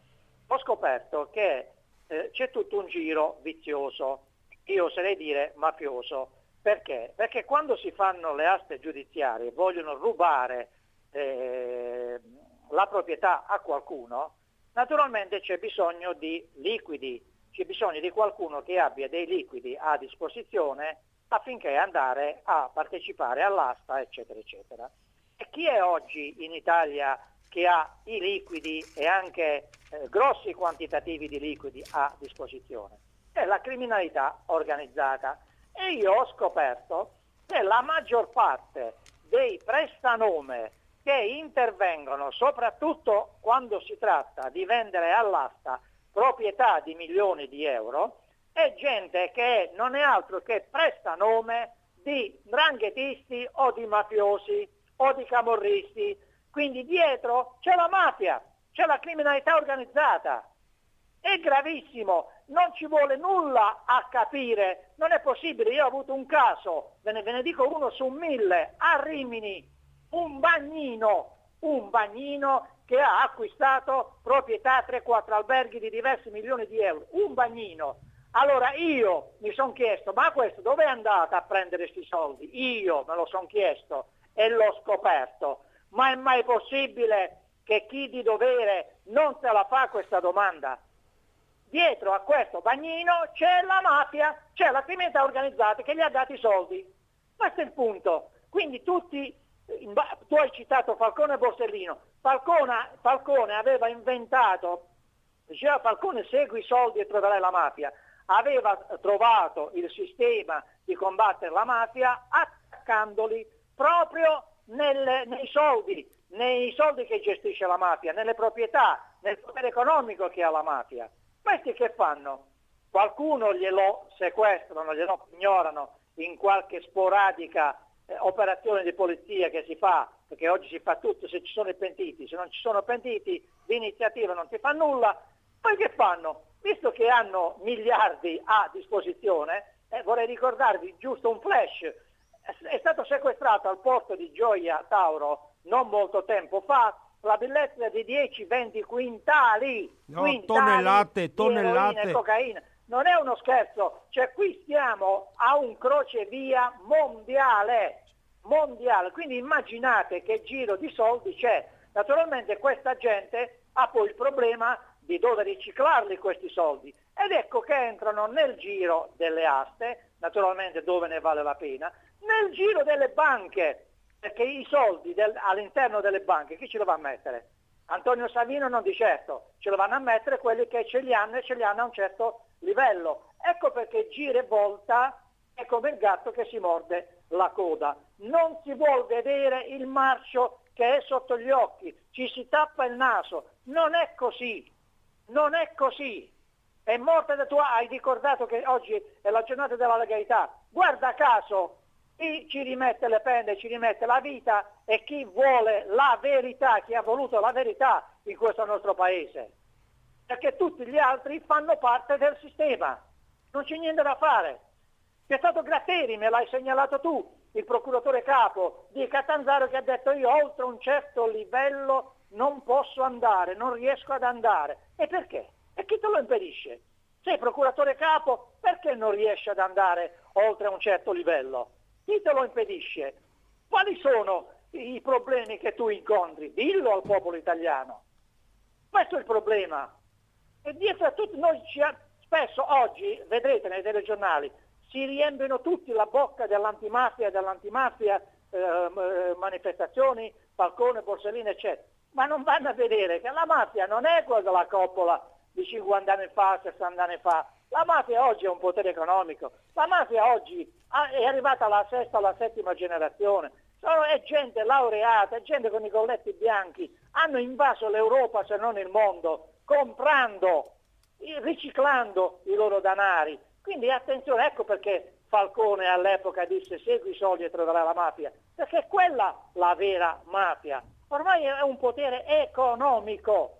Ho scoperto che eh, c'è tutto un giro vizioso, io oserei dire mafioso. Perché? Perché quando si fanno le aste giudiziarie e vogliono rubare eh, la proprietà a qualcuno, naturalmente c'è bisogno di liquidi, c'è bisogno di qualcuno che abbia dei liquidi a disposizione affinché andare a partecipare all'asta, eccetera, eccetera. E chi è oggi in Italia che ha i liquidi e anche eh, grossi quantitativi di liquidi a disposizione? È la criminalità organizzata. E io ho scoperto che la maggior parte dei prestanome che intervengono soprattutto quando si tratta di vendere all'asta proprietà di milioni di euro è gente che non è altro che prestanome di dranghetisti o di mafiosi o di camorristi. Quindi dietro c'è la mafia, c'è la criminalità organizzata. È gravissimo, non ci vuole nulla a capire, non è possibile. Io ho avuto un caso, ve ne, ve ne dico uno su mille, a Rimini, un bagnino, un bagnino che ha acquistato proprietà 3-4 alberghi di diversi milioni di euro, un bagnino allora io mi sono chiesto, ma questo dove è andato a prendere questi soldi? Io me lo sono chiesto e l'ho scoperto. Ma è mai possibile che chi di dovere non se la fa questa domanda? Dietro a questo bagnino c'è la mafia, c'è la criminalità organizzata che gli ha dato i soldi. Questo è il punto. Quindi tutti, tu hai citato Falcone e Borsellino, Falcone, Falcone aveva inventato, diceva Falcone segui i soldi e troverai la mafia aveva trovato il sistema di combattere la mafia attaccandoli proprio nel, nei soldi, nei soldi che gestisce la mafia, nelle proprietà, nel potere economico che ha la mafia. Questi che fanno? Qualcuno glielo sequestrano, glielo ignorano in qualche sporadica eh, operazione di polizia che si fa, perché oggi si fa tutto se ci sono i pentiti, se non ci sono pentiti di iniziativa non si fa nulla, poi che fanno? Visto che hanno miliardi a disposizione, eh, vorrei ricordarvi giusto un flash, è stato sequestrato al porto di Gioia Tauro non molto tempo fa la bellezza di 10-20 quintali, no, quintali tonnellate, tonnellate. di cocaina. Non è uno scherzo, cioè qui stiamo a un crocevia mondiale, mondiale, quindi immaginate che giro di soldi c'è. Naturalmente questa gente ha poi il problema di dove riciclarli questi soldi ed ecco che entrano nel giro delle aste, naturalmente dove ne vale la pena, nel giro delle banche, perché i soldi del, all'interno delle banche chi ce lo va a mettere? Antonio Savino non di certo, ce lo vanno a mettere quelli che ce li hanno e ce li hanno a un certo livello. Ecco perché gira e volta è come il gatto che si morde la coda. Non si vuol vedere il marcio che è sotto gli occhi, ci si tappa il naso. Non è così. Non è così. È morta da tua, hai ricordato che oggi è la giornata della legalità. Guarda caso, chi ci rimette le penne, ci rimette la vita e chi vuole la verità, chi ha voluto la verità in questo nostro paese. Perché tutti gli altri fanno parte del sistema. Non c'è niente da fare. C'è stato Gratteri, me l'hai segnalato tu, il procuratore capo di Catanzaro che ha detto io oltre un certo livello non posso andare, non riesco ad andare. E perché? E chi te lo impedisce? Sei procuratore capo, perché non riesci ad andare oltre un certo livello? Chi te lo impedisce? Quali sono i problemi che tu incontri? Dillo al popolo italiano. Questo è il problema. E dietro a tutti noi ci ha, spesso oggi, vedrete nei telegiornali, si riempiono tutti la bocca dell'antimafia, dell'antimafia, eh, eh manifestazioni, Falcone, Borsellino, eccetera ma non vanno a vedere che la mafia non è quella della coppola di 50 anni fa, 60 anni fa. La mafia oggi è un potere economico, la mafia oggi è arrivata alla sesta o alla settima generazione, Sono, è gente laureata, è gente con i colletti bianchi, hanno invaso l'Europa se non il mondo, comprando, riciclando i loro danari. Quindi attenzione, ecco perché Falcone all'epoca disse segui i soldi e troverai la mafia, perché è quella la vera mafia. Ormai è un potere economico,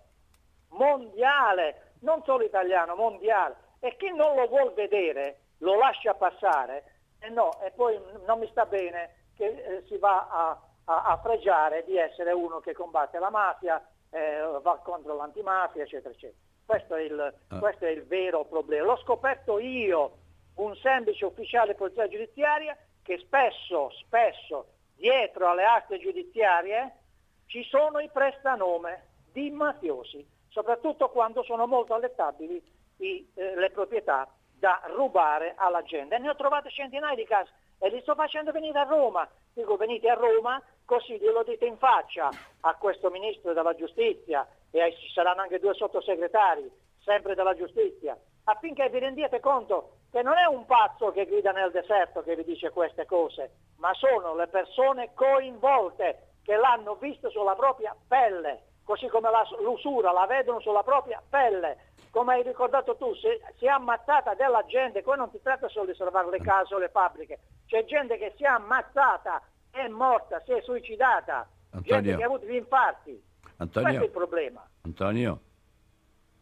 mondiale, non solo italiano, mondiale. E chi non lo vuol vedere lo lascia passare e no, e poi non mi sta bene che eh, si va a, a, a, fregiare di essere uno che combatte la mafia, eh, va contro l'antimafia, eccetera, eccetera. Questo è, il, ah. questo è il vero problema. L'ho scoperto io, un semplice ufficiale di polizia giudiziaria, che spesso, spesso, dietro alle aste giudiziarie, ci sono i prestanome di mafiosi, soprattutto quando sono molto allettabili i, eh, le proprietà da rubare alla gente. E ne ho trovate centinaia di casi. e li sto facendo venire a Roma. Dico venite a Roma così glielo dite in faccia a questo ministro della giustizia e ci saranno anche due sottosegretari, sempre della giustizia, affinché vi rendiate conto che non è un pazzo che guida nel deserto che vi dice queste cose, ma sono le persone coinvolte che l'hanno visto sulla propria pelle, così come la, l'usura la vedono sulla propria pelle. Come hai ricordato tu, si, si, è ammazzata della gente, poi non si tratta solo di salvare le case o le fabbriche, c'è gente che si è ammazzata, è morta, si è suicidata, Antonio, gente che ha avuto gli infarti. Antonio, Questo è il problema. Antonio,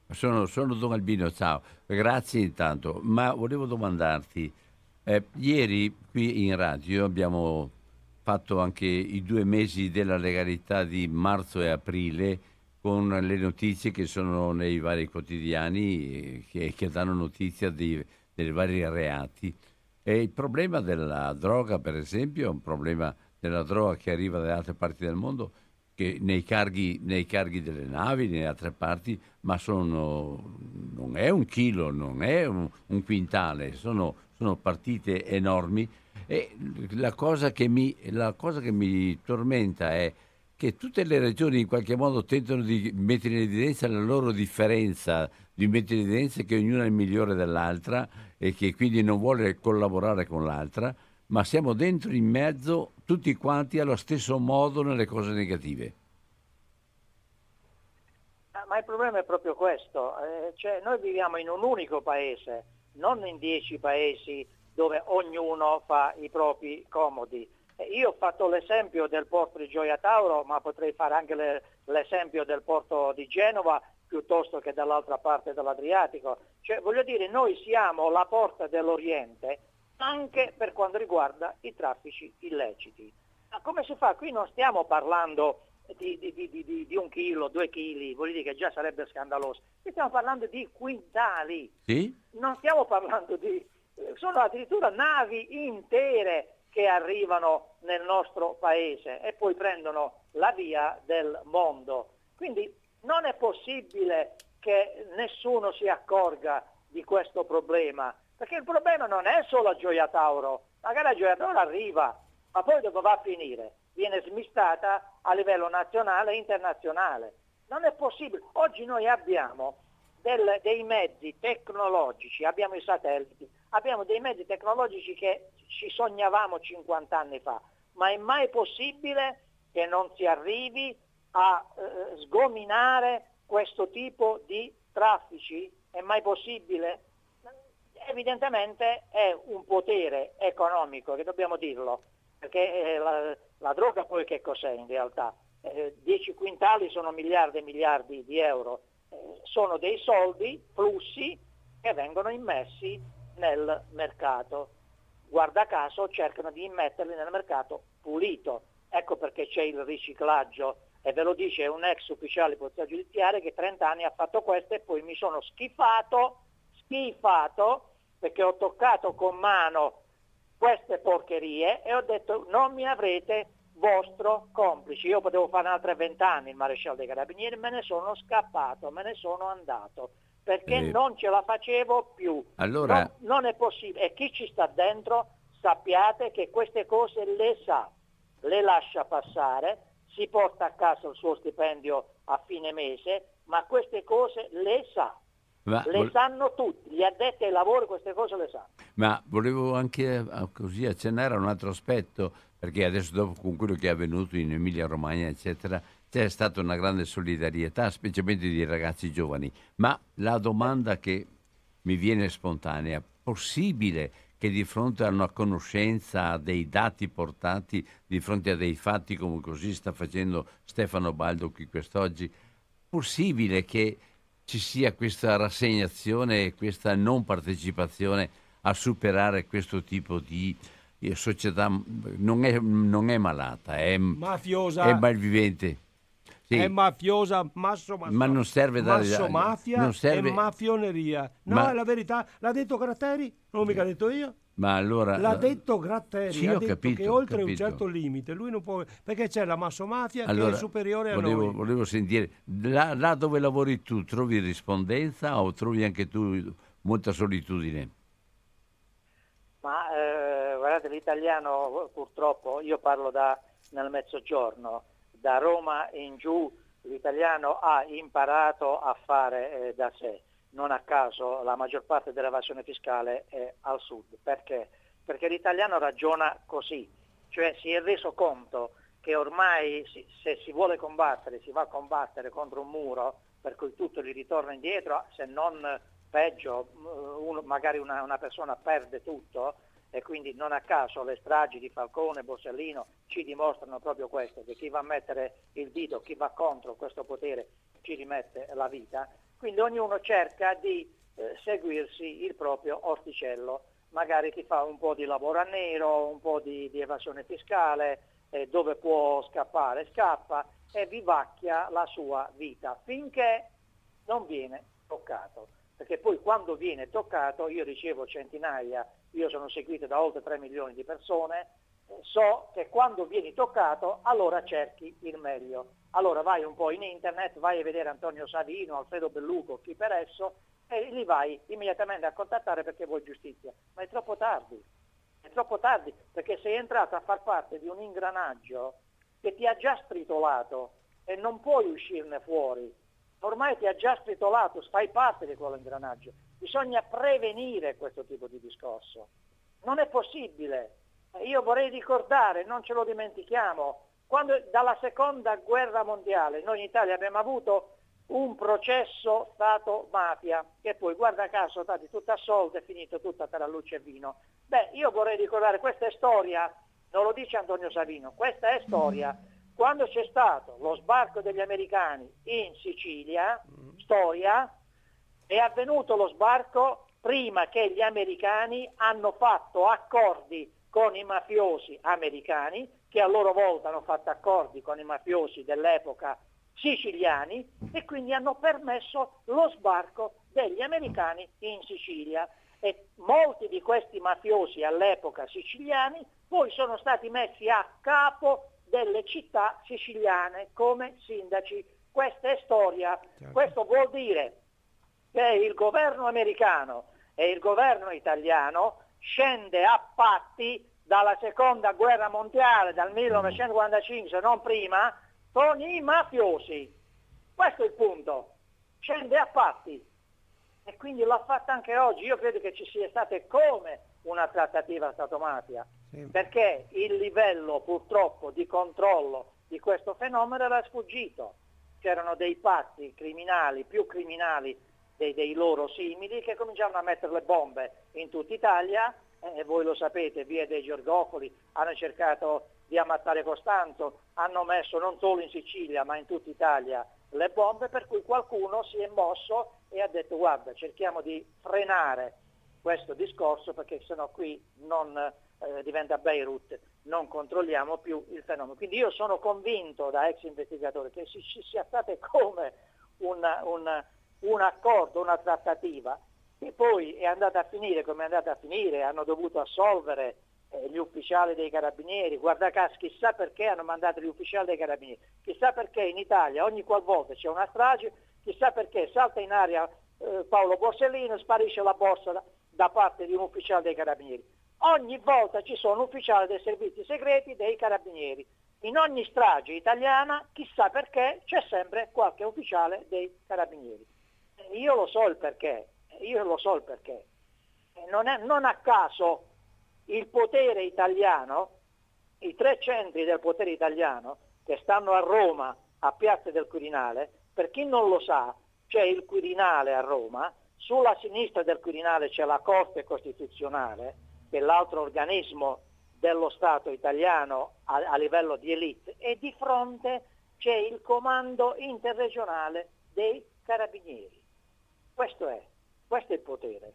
sono, sono Don Albino, ciao. Grazie intanto, ma volevo domandarti, eh, ieri qui in radio abbiamo fatto anche i due mesi della legalità di marzo e aprile con le notizie che sono nei vari quotidiani eh, che, che danno notizia di, dei vari reati. E il problema della droga, per esempio, è un problema della droga che arriva dalle altre parti del mondo, che nei carghi, nei carghi delle navi, nelle altre parti, ma sono, non è un chilo, non è un, un quintale, sono, sono partite enormi e la cosa, mi, la cosa che mi tormenta è che tutte le regioni in qualche modo tentano di mettere in evidenza la loro differenza, di mettere in evidenza che ognuna è migliore dell'altra e che quindi non vuole collaborare con l'altra, ma siamo dentro in mezzo tutti quanti allo stesso modo nelle cose negative. Ah, ma il problema è proprio questo, eh, cioè noi viviamo in un unico paese, non in dieci paesi dove ognuno fa i propri comodi. Io ho fatto l'esempio del porto di Gioia Tauro, ma potrei fare anche le, l'esempio del porto di Genova piuttosto che dall'altra parte dell'Adriatico. Cioè, voglio dire, noi siamo la porta dell'Oriente anche per quanto riguarda i traffici illeciti. Ma come si fa? Qui non stiamo parlando di, di, di, di un chilo, due chili, vuol dire che già sarebbe scandaloso. Qui stiamo parlando di quintali. Sì? Non stiamo parlando di sono addirittura navi intere che arrivano nel nostro paese e poi prendono la via del mondo. Quindi non è possibile che nessuno si accorga di questo problema, perché il problema non è solo a Gioia Tauro, magari a Gioia Tauro arriva, ma poi dove va a finire? Viene smistata a livello nazionale e internazionale. Non è possibile. Oggi noi abbiamo del, dei mezzi tecnologici, abbiamo i satelliti, abbiamo dei mezzi tecnologici che ci sognavamo 50 anni fa, ma è mai possibile che non si arrivi a eh, sgominare questo tipo di traffici? È mai possibile? Evidentemente è un potere economico, che dobbiamo dirlo, perché eh, la, la, droga poi che cos'è in realtà? Eh, 10 quintali sono miliardi e miliardi di euro, eh, sono dei soldi, flussi che vengono immessi nel mercato. Guarda caso cercano di immetterli nel mercato pulito. Ecco perché c'è il riciclaggio e ve lo dice un ex ufficiale di polizia giudiziaria che 30 anni ha fatto questo e poi mi sono schifato, schifato perché ho toccato con mano queste porcherie e ho detto non mi avrete vostro complice. Io potevo fare altre 20 anni il maresciallo dei carabinieri, me ne sono scappato, me ne sono andato perché eh. non ce la facevo più. Allora... Non, non, è possibile. E chi ci sta dentro sappiate che queste cose le sa, le lascia passare, si porta a casa il suo stipendio a fine mese, ma queste cose le sa. Ma, le sanno tutti, gli addetti ai lavori queste cose le sanno. Ma volevo anche eh, così accennare a un altro aspetto, perché adesso dopo con quello che è avvenuto in Emilia Romagna, eccetera, c'è stata una grande solidarietà, specialmente di ragazzi giovani, ma la domanda che mi viene spontanea, possibile che di fronte a una conoscenza dei dati portati, di fronte a dei fatti come così sta facendo Stefano Baldo qui quest'oggi, possibile che ci sia questa rassegnazione e questa non partecipazione a superare questo tipo di società non è, non è malata, è, mafiosa, è malvivente sì. è mafiosa, masso, masso, ma non serve da masso mafia non serve... e mafioneria. No, ma... è la verità. L'ha detto Gratteri? Non mica detto io. Ma allora... L'ha detto Gratteri, sì, ha detto capito, che oltre un certo limite lui non può... Perché c'è la massomafia allora, che è superiore a volevo, noi. Volevo sentire, là, là, dove lavori tu, trovi rispondenza o trovi anche tu molta solitudine? Ma eh, guardate, l'italiano purtroppo, io parlo da, nel mezzogiorno, da Roma in giù l'italiano ha imparato a fare eh, da sé. Non a caso la maggior parte dell'evasione fiscale è al sud. Perché? Perché l'italiano ragiona così, cioè si è reso conto che ormai se si vuole combattere, si va a combattere contro un muro per cui tutto gli ritorna indietro, se non peggio, uno, magari una, una persona perde tutto, e quindi non a caso le stragi di Falcone Borsellino ci dimostrano proprio questo, che chi va a mettere il dito, chi va contro questo potere ci rimette la vita, quindi ognuno cerca di eh, seguirsi il proprio orticello, magari chi fa un po' di lavoro a nero, un po' di, di evasione fiscale, eh, dove può scappare scappa e vivacchia la sua vita finché non viene toccato perché poi quando viene toccato, io ricevo centinaia, io sono seguito da oltre 3 milioni di persone, eh, so che quando vieni toccato allora cerchi il meglio. Allora vai un po' in internet, vai a vedere Antonio Savino, Alfredo Belluco, chi per esso, e li vai immediatamente a contattare perché vuoi giustizia. Ma è troppo tardi, è troppo tardi perché sei entrato a far parte di un ingranaggio che ti ha già stritolato e non puoi uscirne fuori ormai ti ha già stritolato, fai parte di quell'ingranaggio. Bisogna prevenire questo tipo di discorso. Non è possibile. Io vorrei ricordare, non ce lo dimentichiamo, quando dalla seconda guerra mondiale noi in Italia abbiamo avuto un processo Stato-mafia, che poi guarda caso stati tutto assolto e finito tutta la luce e vino. Beh, io vorrei ricordare, questa è storia, non lo dice Antonio Savino, questa è storia quando c'è stato lo sbarco degli americani in Sicilia, mm. storia, è avvenuto lo sbarco prima che gli americani hanno fatto accordi con i mafiosi americani, che a loro volta hanno fatto accordi con i mafiosi dell'epoca siciliani e quindi hanno permesso lo sbarco degli americani in Sicilia. E molti di questi mafiosi all'epoca siciliani poi sono stati messi a capo delle città siciliane come sindaci. Questa è storia. Certo. Questo vuol dire che il governo americano e il governo italiano scende a patti dalla seconda guerra mondiale, dal 1945 se non prima, con i mafiosi. Questo è il punto. Scende a patti. E quindi l'ha fatta anche oggi. Io credo che ci sia stata come una trattativa Stato-mafia perché il livello purtroppo di controllo di questo fenomeno era sfuggito. C'erano dei patti criminali, più criminali dei, dei loro simili, che cominciavano a mettere le bombe in tutta Italia, eh, voi lo sapete, via dei Giorgopoli, hanno cercato di ammazzare Costanzo, hanno messo non solo in Sicilia ma in tutta Italia le bombe, per cui qualcuno si è mosso e ha detto guarda cerchiamo di frenare questo discorso perché sennò qui non eh, diventa Beirut, non controlliamo più il fenomeno. Quindi io sono convinto da ex investigatore che ci, ci sia stato come una, una, un accordo, una trattativa che poi è andata a finire come è andata a finire, hanno dovuto assolvere eh, gli ufficiali dei carabinieri, guarda caso chissà perché hanno mandato gli ufficiali dei carabinieri, chissà perché in Italia ogni qualvolta c'è una strage, chissà perché salta in aria eh, Paolo Borsellino, sparisce la borsa da, parte di un ufficiale dei carabinieri. Ogni volta ci sono ufficiali dei servizi segreti dei carabinieri. In ogni strage italiana, chissà perché, c'è sempre qualche ufficiale dei carabinieri. Io lo so il perché, io lo so il perché. Non, è, non a caso il potere italiano, i tre centri del potere italiano che stanno a Roma, a Piazza del Quirinale, per chi non lo sa, c'è il Quirinale a Roma, sulla sinistra del Quirinale c'è la Corte Costituzionale, che è l'altro organismo dello Stato italiano a, a livello di elite, e di fronte c'è il comando interregionale dei carabinieri. Questo è, questo è il potere.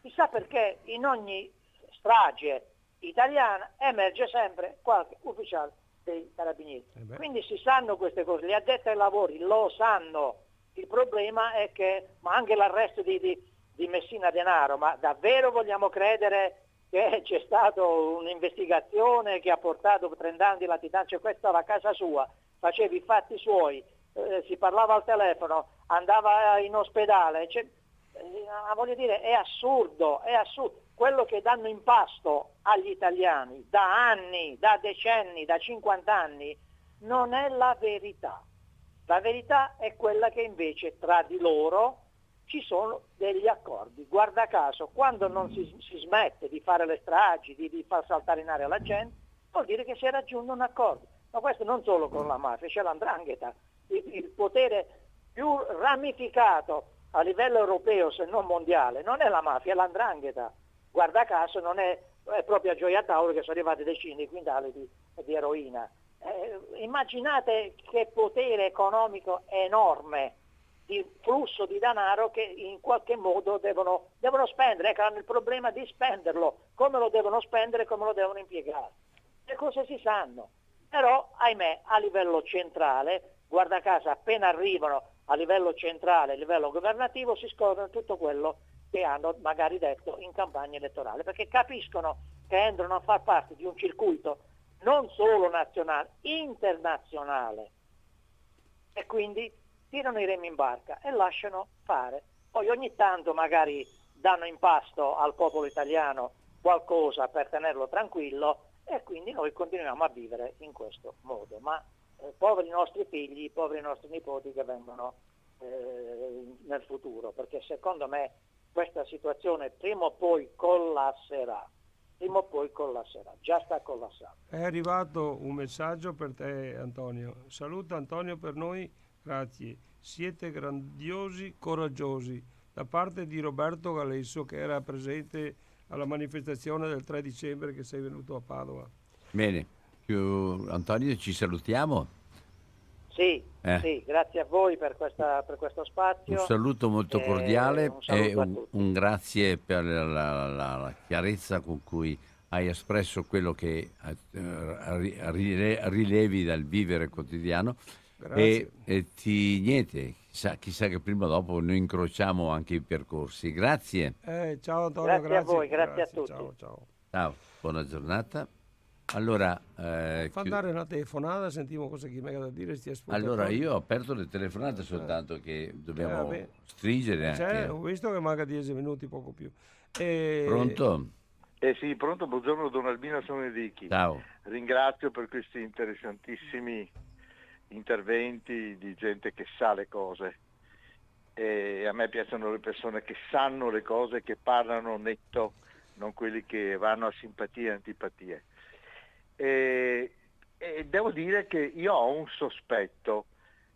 Chissà perché in ogni strage italiana emerge sempre qualche ufficiale dei carabinieri. Eh Quindi si sanno queste cose, gli addetti ai lavori lo sanno, il problema è che, ma anche l'arresto di, di, di Messina Denaro, ma davvero vogliamo credere che c'è stata un'investigazione che ha portato 30 anni di latitanza, questa era la casa sua, faceva i fatti suoi, eh, si parlava al telefono, andava in ospedale, cioè, eh, voglio dire, è assurdo, è assurdo. quello che danno in pasto agli italiani da anni, da decenni, da 50 anni, non è la verità. La verità è quella che invece tra di loro ci sono degli accordi. Guarda caso, quando non si, si smette di fare le stragi, di, di, far saltare in aria la gente, vuol dire che si è raggiunto un accordo. Ma questo non solo con la mafia, c'è l'andrangheta, il, il potere più ramificato a livello europeo se non mondiale, non è la mafia, è l'andrangheta. Guarda caso non è, è proprio a Gioia Tauro che sono arrivati decine di quintali di, di eroina. Eh, immaginate che potere economico enorme di flusso di denaro che in qualche modo devono, devono spendere, ecco, hanno il problema di spenderlo, come lo devono spendere e come lo devono impiegare. Le cose si sanno, però ahimè a livello centrale, guarda caso appena arrivano a livello centrale, a livello governativo, si scoprono tutto quello che hanno magari detto in campagna elettorale, perché capiscono che entrano a far parte di un circuito non solo nazionale, internazionale. E quindi tirano i remi in barca e lasciano fare. Poi ogni tanto magari danno in pasto al popolo italiano qualcosa per tenerlo tranquillo e quindi noi continuiamo a vivere in questo modo. Ma eh, poveri nostri figli, poveri nostri nipoti che vengono eh, nel futuro, perché secondo me questa situazione prima o poi collasserà. Prima o poi collasserà, già sta collassando. È arrivato un messaggio per te Antonio. Saluta Antonio per noi Grazie, siete grandiosi, coraggiosi. Da parte di Roberto Galesso che era presente alla manifestazione del 3 dicembre che sei venuto a Padova. Bene, Antonio ci salutiamo. Sì, eh. sì, grazie a voi per, questa, per, questo spazio. Un saluto molto cordiale un e un, un, grazie per la, la, la, chiarezza con cui hai espresso quello che uh, rilevi dal vivere quotidiano e, e, ti, niente, chissà, chissà, che prima o dopo noi incrociamo anche i percorsi. Grazie. Eh, ciao Antonio, grazie, grazie, a voi, grazie, grazie a tutti. Ciao, ciao. ciao, buona giornata. Allora, eh, fa andare una telefonata, sentiamo cosa chi mi ha da dire. Allora, io ho aperto le telefonate soltanto eh. che dobbiamo eh, stringere anche. Cioè, ho visto che manca 10 minuti, poco più. E... Pronto? Eh sì, pronto, buongiorno Don Albino sono Enrichi. Ciao. Ringrazio per questi interessantissimi interventi di gente che sa le cose. E a me piacciono le persone che sanno le cose, che parlano netto, non quelli che vanno a simpatie e antipatie. E, e devo dire che io ho un sospetto,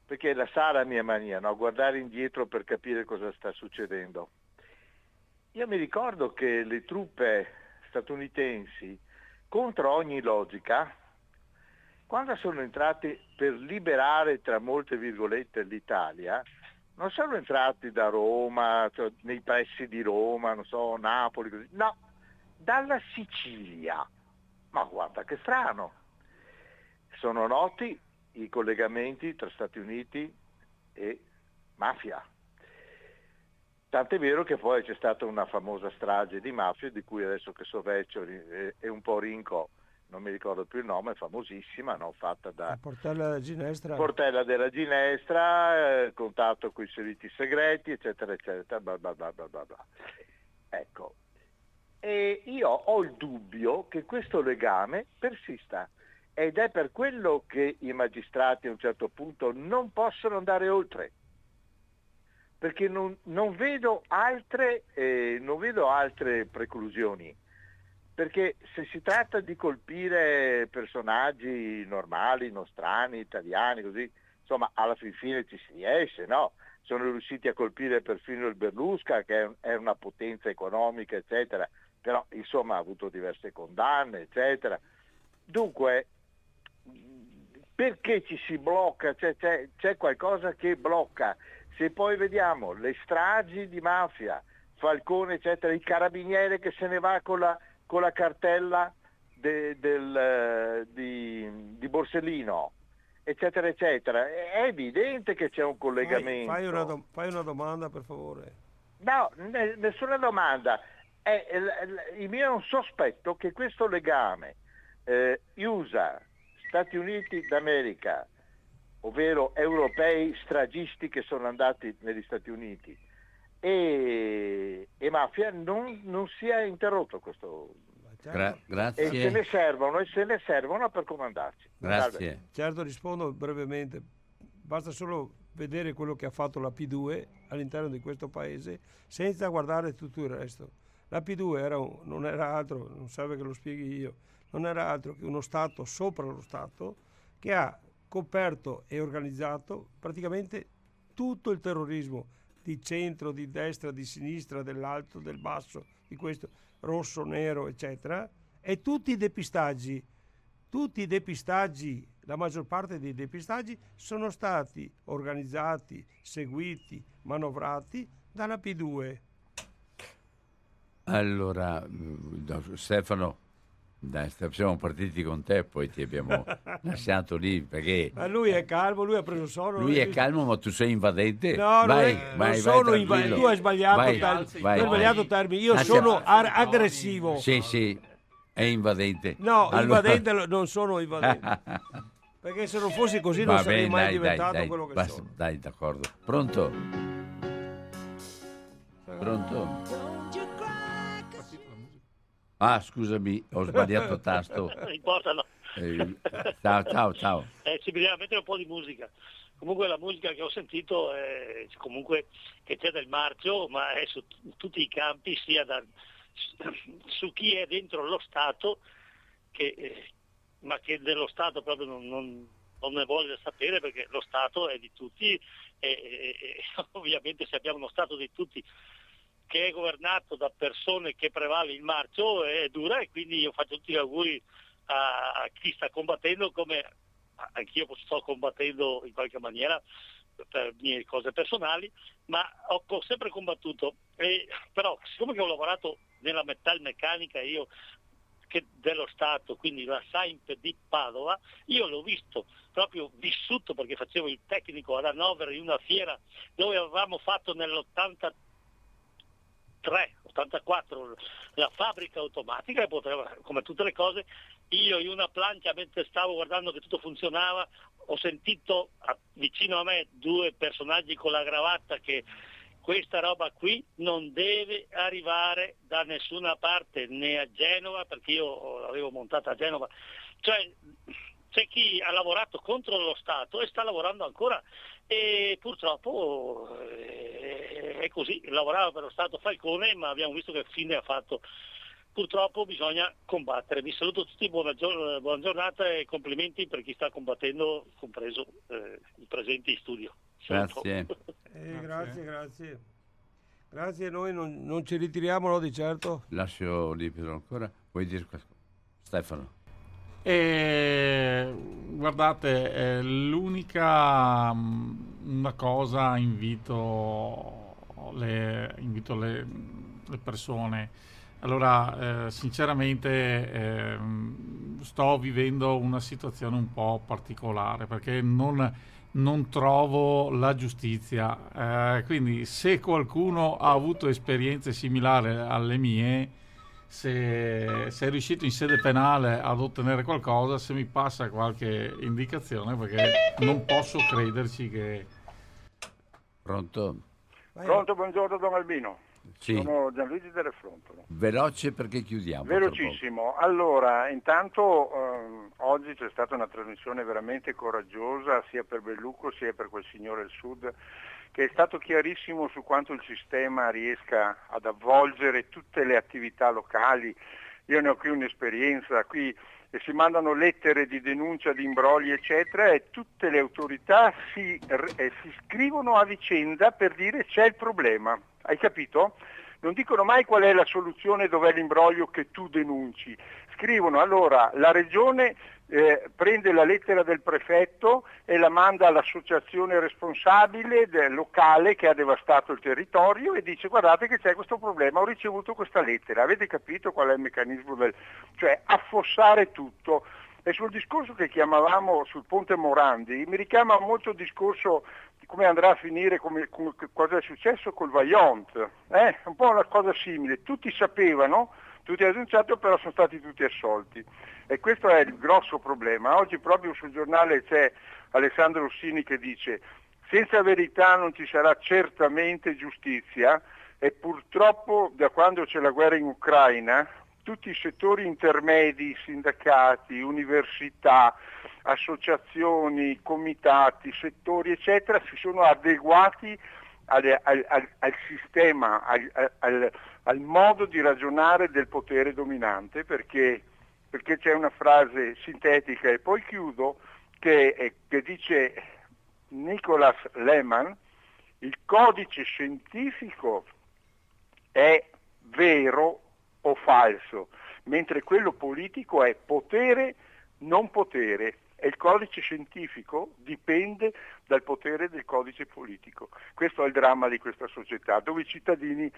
perché la sa la mia mania, no? guardare indietro per capire cosa sta succedendo. Io mi ricordo che le truppe statunitensi, contro ogni logica, quando sono entrati per liberare, tra molte virgolette, l'Italia, non sono entrati da Roma, cioè nei pressi di Roma, non so, Napoli, così. no, dalla Sicilia. Ma guarda che strano. Sono noti i collegamenti tra Stati Uniti e mafia. Tant'è vero che poi c'è stata una famosa strage di mafia di cui adesso che so vecchio è un po' rinco non mi ricordo più il nome, famosissima, no? fatta da Portella della Ginestra, Portella della Ginestra eh, contatto con i servizi segreti, eccetera, eccetera, bla bla bla bla bla. bla. Ecco, e io ho il dubbio che questo legame persista. Ed è per quello che i magistrati a un certo punto non possono andare oltre, perché non, non, vedo, altre, eh, non vedo altre preclusioni. Perché se si tratta di colpire personaggi normali, nostrani, italiani, così, insomma, alla fin fine ci si riesce, no? Sono riusciti a colpire perfino il Berlusca, che è una potenza economica, eccetera, però insomma ha avuto diverse condanne, eccetera. Dunque, perché ci si blocca? C'è, c'è, c'è qualcosa che blocca. Se poi vediamo le stragi di mafia, Falcone, eccetera, il carabiniere che se ne va con la con la cartella de, del, eh, di, di, Borsellino, eccetera, eccetera. È evidente che c'è un collegamento. Fai, fai, una, do, fai una, domanda, per favore. No, nessuna domanda. È, il mio è un sospetto che questo legame eh, USA, Stati Uniti d'America, ovvero europei stragisti che sono andati negli Stati Uniti, e, e mafia non, non sia interrotto questo. Gra- E se ne grazie. servono e se ne servono per comandarci. Grazie. Certo, rispondo brevemente. Basta solo vedere quello che ha fatto la P2 all'interno di questo paese senza guardare tutto il resto. La P2 era non era altro, non serve che lo spieghi io, non era altro che uno Stato sopra lo Stato che ha coperto e organizzato praticamente tutto il terrorismo di centro, di destra, di sinistra, dell'alto, del basso, di questo rosso, nero, eccetera, e tutti i depistaggi tutti i depistaggi, la maggior parte dei depistaggi sono stati organizzati, seguiti, manovrati dalla P2. Allora, mm, no, Stefano, dai, siamo partiti con te, poi ti abbiamo lasciato lì perché Ma lui è calmo, lui ha preso sonno. lui è calmo, ma tu sei invadente. No, non, vai, non vai, vai sono inva- tranquillo. tu hai sbagliato, Vai, termine. vai, hai sbagliato vai. termine. Io Ah, sono ar- aggressivo. Sì, sì, è invadente. No, Allora- invadente non sono invadente. Perché se non fossi così non Va sarei bene, mai dai, dai, diventato dai, quello che basta, sono. dai, d'accordo. Pronto? Pronto? Ah, scusami, ho sbagliato tasto. Non importa, no. Eh, ciao, ciao, ciao. Eh, ci bisogna mettere un po' di musica. Comunque la musica che ho sentito è comunque che c'è del marcio, ma è su t- tutti i campi, sia da, su chi è dentro lo Stato, che, eh, ma che dello Stato proprio non, non- non ne vuole sapere perché lo Stato è di tutti e, e- e ovviamente se abbiamo uno Stato di tutti che è governato da persone che prevale il marcio è dura e quindi io faccio tutti gli auguri a, a chi sta combattendo come anch'io sto combattendo in qualche maniera per mie cose personali, ma ho, sempre combattuto. E, però siccome ho lavorato nella metalmeccanica io che dello Stato, quindi la Saimp di Padova, io l'ho visto proprio vissuto perché facevo il tecnico ad Hannover in una fiera dove avevamo fatto nell'83 84 la fabbrica automatica e poteva, come tutte le cose, io in una plancia mentre stavo guardando che tutto funzionava, ho sentito a- vicino a me due personaggi con la cravatta che questa roba qui non deve arrivare da nessuna parte, né a Genova, perché io l'avevo montata a Genova, cioè c'è chi ha lavorato contro lo Stato e sta lavorando ancora e purtroppo eh, è così, lavorava per lo Stato Falcone ma abbiamo visto che fine ha fatto. Purtroppo bisogna combattere. Vi saluto tutti, buona, gior- buona giornata e complimenti per chi sta combattendo, compreso eh, i presenti in studio. Grazie. Eh, grazie, grazie. Grazie, noi non, non ci ritiriamo, no, di certo. Lascio libero ancora. Vuoi dire qualcosa? Stefano. E guardate, eh, l'unica mm, una cosa invito le, invito le, le persone. Allora, eh, sinceramente ehm, sto vivendo una situazione un po' particolare perché non, non trovo la giustizia. Eh, quindi se qualcuno ha avuto esperienze similari alle mie, se, se è riuscito in sede penale ad ottenere qualcosa, se mi passa qualche indicazione, perché non posso crederci che... Pronto? Pronto, buongiorno Don Albino. Sì. Sono Gianluigi Telefrontolo. Veloce perché chiudiamo. Velocissimo. Allora, intanto ehm, oggi c'è stata una trasmissione veramente coraggiosa sia per Bellucco sia per quel signore del Sud che è stato chiarissimo su quanto il sistema riesca ad avvolgere tutte le attività locali. Io ne ho qui un'esperienza, qui e si mandano lettere di denuncia di imbrogli eccetera e tutte le autorità si, eh, si scrivono a vicenda per dire c'è il problema. Hai capito? Non dicono mai qual è la soluzione, dov'è l'imbroglio che tu denunci. Scrivono allora la regione eh, prende la lettera del prefetto e la manda all'associazione responsabile locale che ha devastato il territorio e dice guardate che c'è questo problema, ho ricevuto questa lettera. Avete capito qual è il meccanismo del... cioè affossare tutto. E sul discorso che chiamavamo sul ponte Morandi, mi richiama molto il discorso di come andrà a finire, come, come- cosa è successo col Vaillant. Eh? Un po' una cosa simile. Tutti sapevano, tutti hanno denunciato, però sono stati tutti assolti. E questo è il grosso problema. Oggi proprio sul giornale c'è Alessandro Rossini che dice Senza verità non ci sarà certamente giustizia e purtroppo da quando c'è la guerra in Ucraina tutti i settori intermedi, sindacati, università, associazioni, comitati, settori eccetera si sono adeguati al, al, al, al sistema, al, modo di ragionare del potere dominante perché, perché, c'è una frase sintetica e poi chiudo che, che dice Nicholas Lehmann, il codice scientifico è vero o falso, mentre quello politico è potere, non potere e il codice scientifico dipende dal potere del codice politico. Questo è il dramma di questa società, dove i cittadini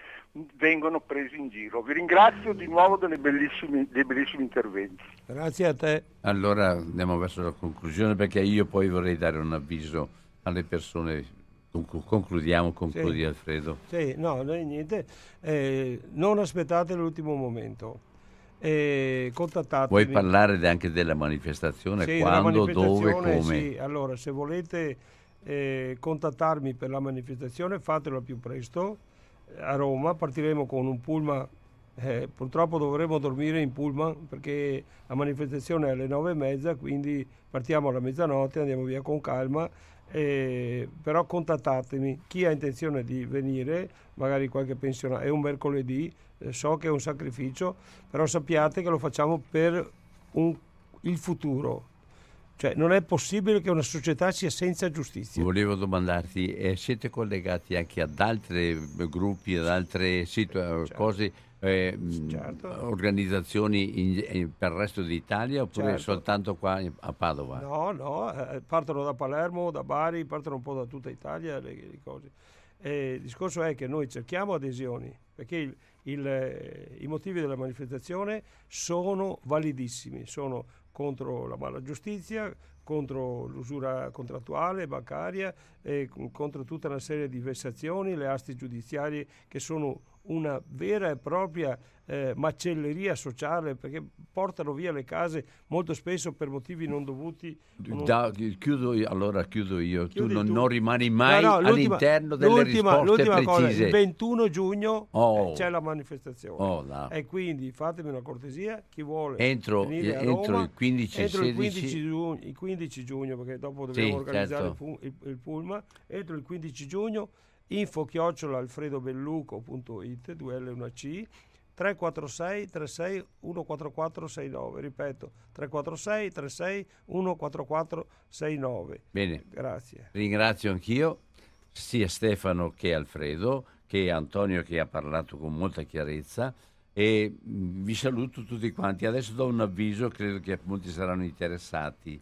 vengono presi in giro. Vi ringrazio di nuovo dei bellissimi, dei bellissimi interventi. Grazie a te. Allora andiamo verso la conclusione perché io poi vorrei dare un avviso alle persone Concludiamo, concludi sì. Alfredo. Sì, no, niente, eh, non aspettate l'ultimo momento. Eh, contattatemi. Vuoi parlare anche della manifestazione? Sì, Quando, dove, come? Sì, allora se volete eh, contattarmi per la manifestazione fatelo al più presto a Roma, partiremo con un pullman eh, purtroppo dovremo dormire in pullman perché la manifestazione è alle nove e mezza, quindi partiamo alla mezzanotte, andiamo via con calma eh, però contattatemi chi ha intenzione di venire, magari qualche pensionato, è un mercoledì, eh, so che è un sacrificio, però sappiate che lo facciamo per un, il futuro. Cioè, non è possibile che una società sia senza giustizia. Volevo domandarti, eh, siete collegati anche ad altri gruppi, ad altre situ- certo. cose eh, certo. organizzazioni in, in, per il resto d'Italia oppure certo. soltanto qua a Padova? No, no, eh, partono da Palermo, da Bari, partono un po' da tutta Italia le, le cose. Il discorso è che noi cerchiamo adesioni perché il, il, eh, i motivi della manifestazione sono validissimi, sono contro la mala giustizia, contro l'usura contrattuale, bancaria, e contro tutta una serie di vessazioni, le asti giudiziarie che sono una vera e propria eh, macelleria sociale perché portano via le case molto spesso per motivi non dovuti. Da, chiudo io, allora chiudo io, Chiudi tu, non, tu non, rimani mai no, no, all'interno delle l'ultima, risposte l'ultima precise. Cosa, il 21 giugno oh. c'è la manifestazione oh, e quindi fatemi una cortesia, chi vuole entro, entro Roma, il 15 entro il 15, giugno, il 15 giugno perché dopo dobbiamo sì, organizzare certo. il, il, il Pulma, entro il 15 giugno info chiocciola alfredobelluco.it 2L 1C 346 36 144 69 ripeto 346 36 144 69 bene. Grazie. Ringrazio anch'io sia Stefano che Alfredo che Antonio che ha parlato con molta chiarezza e vi saluto tutti quanti. Adesso do un avviso credo che molti saranno interessati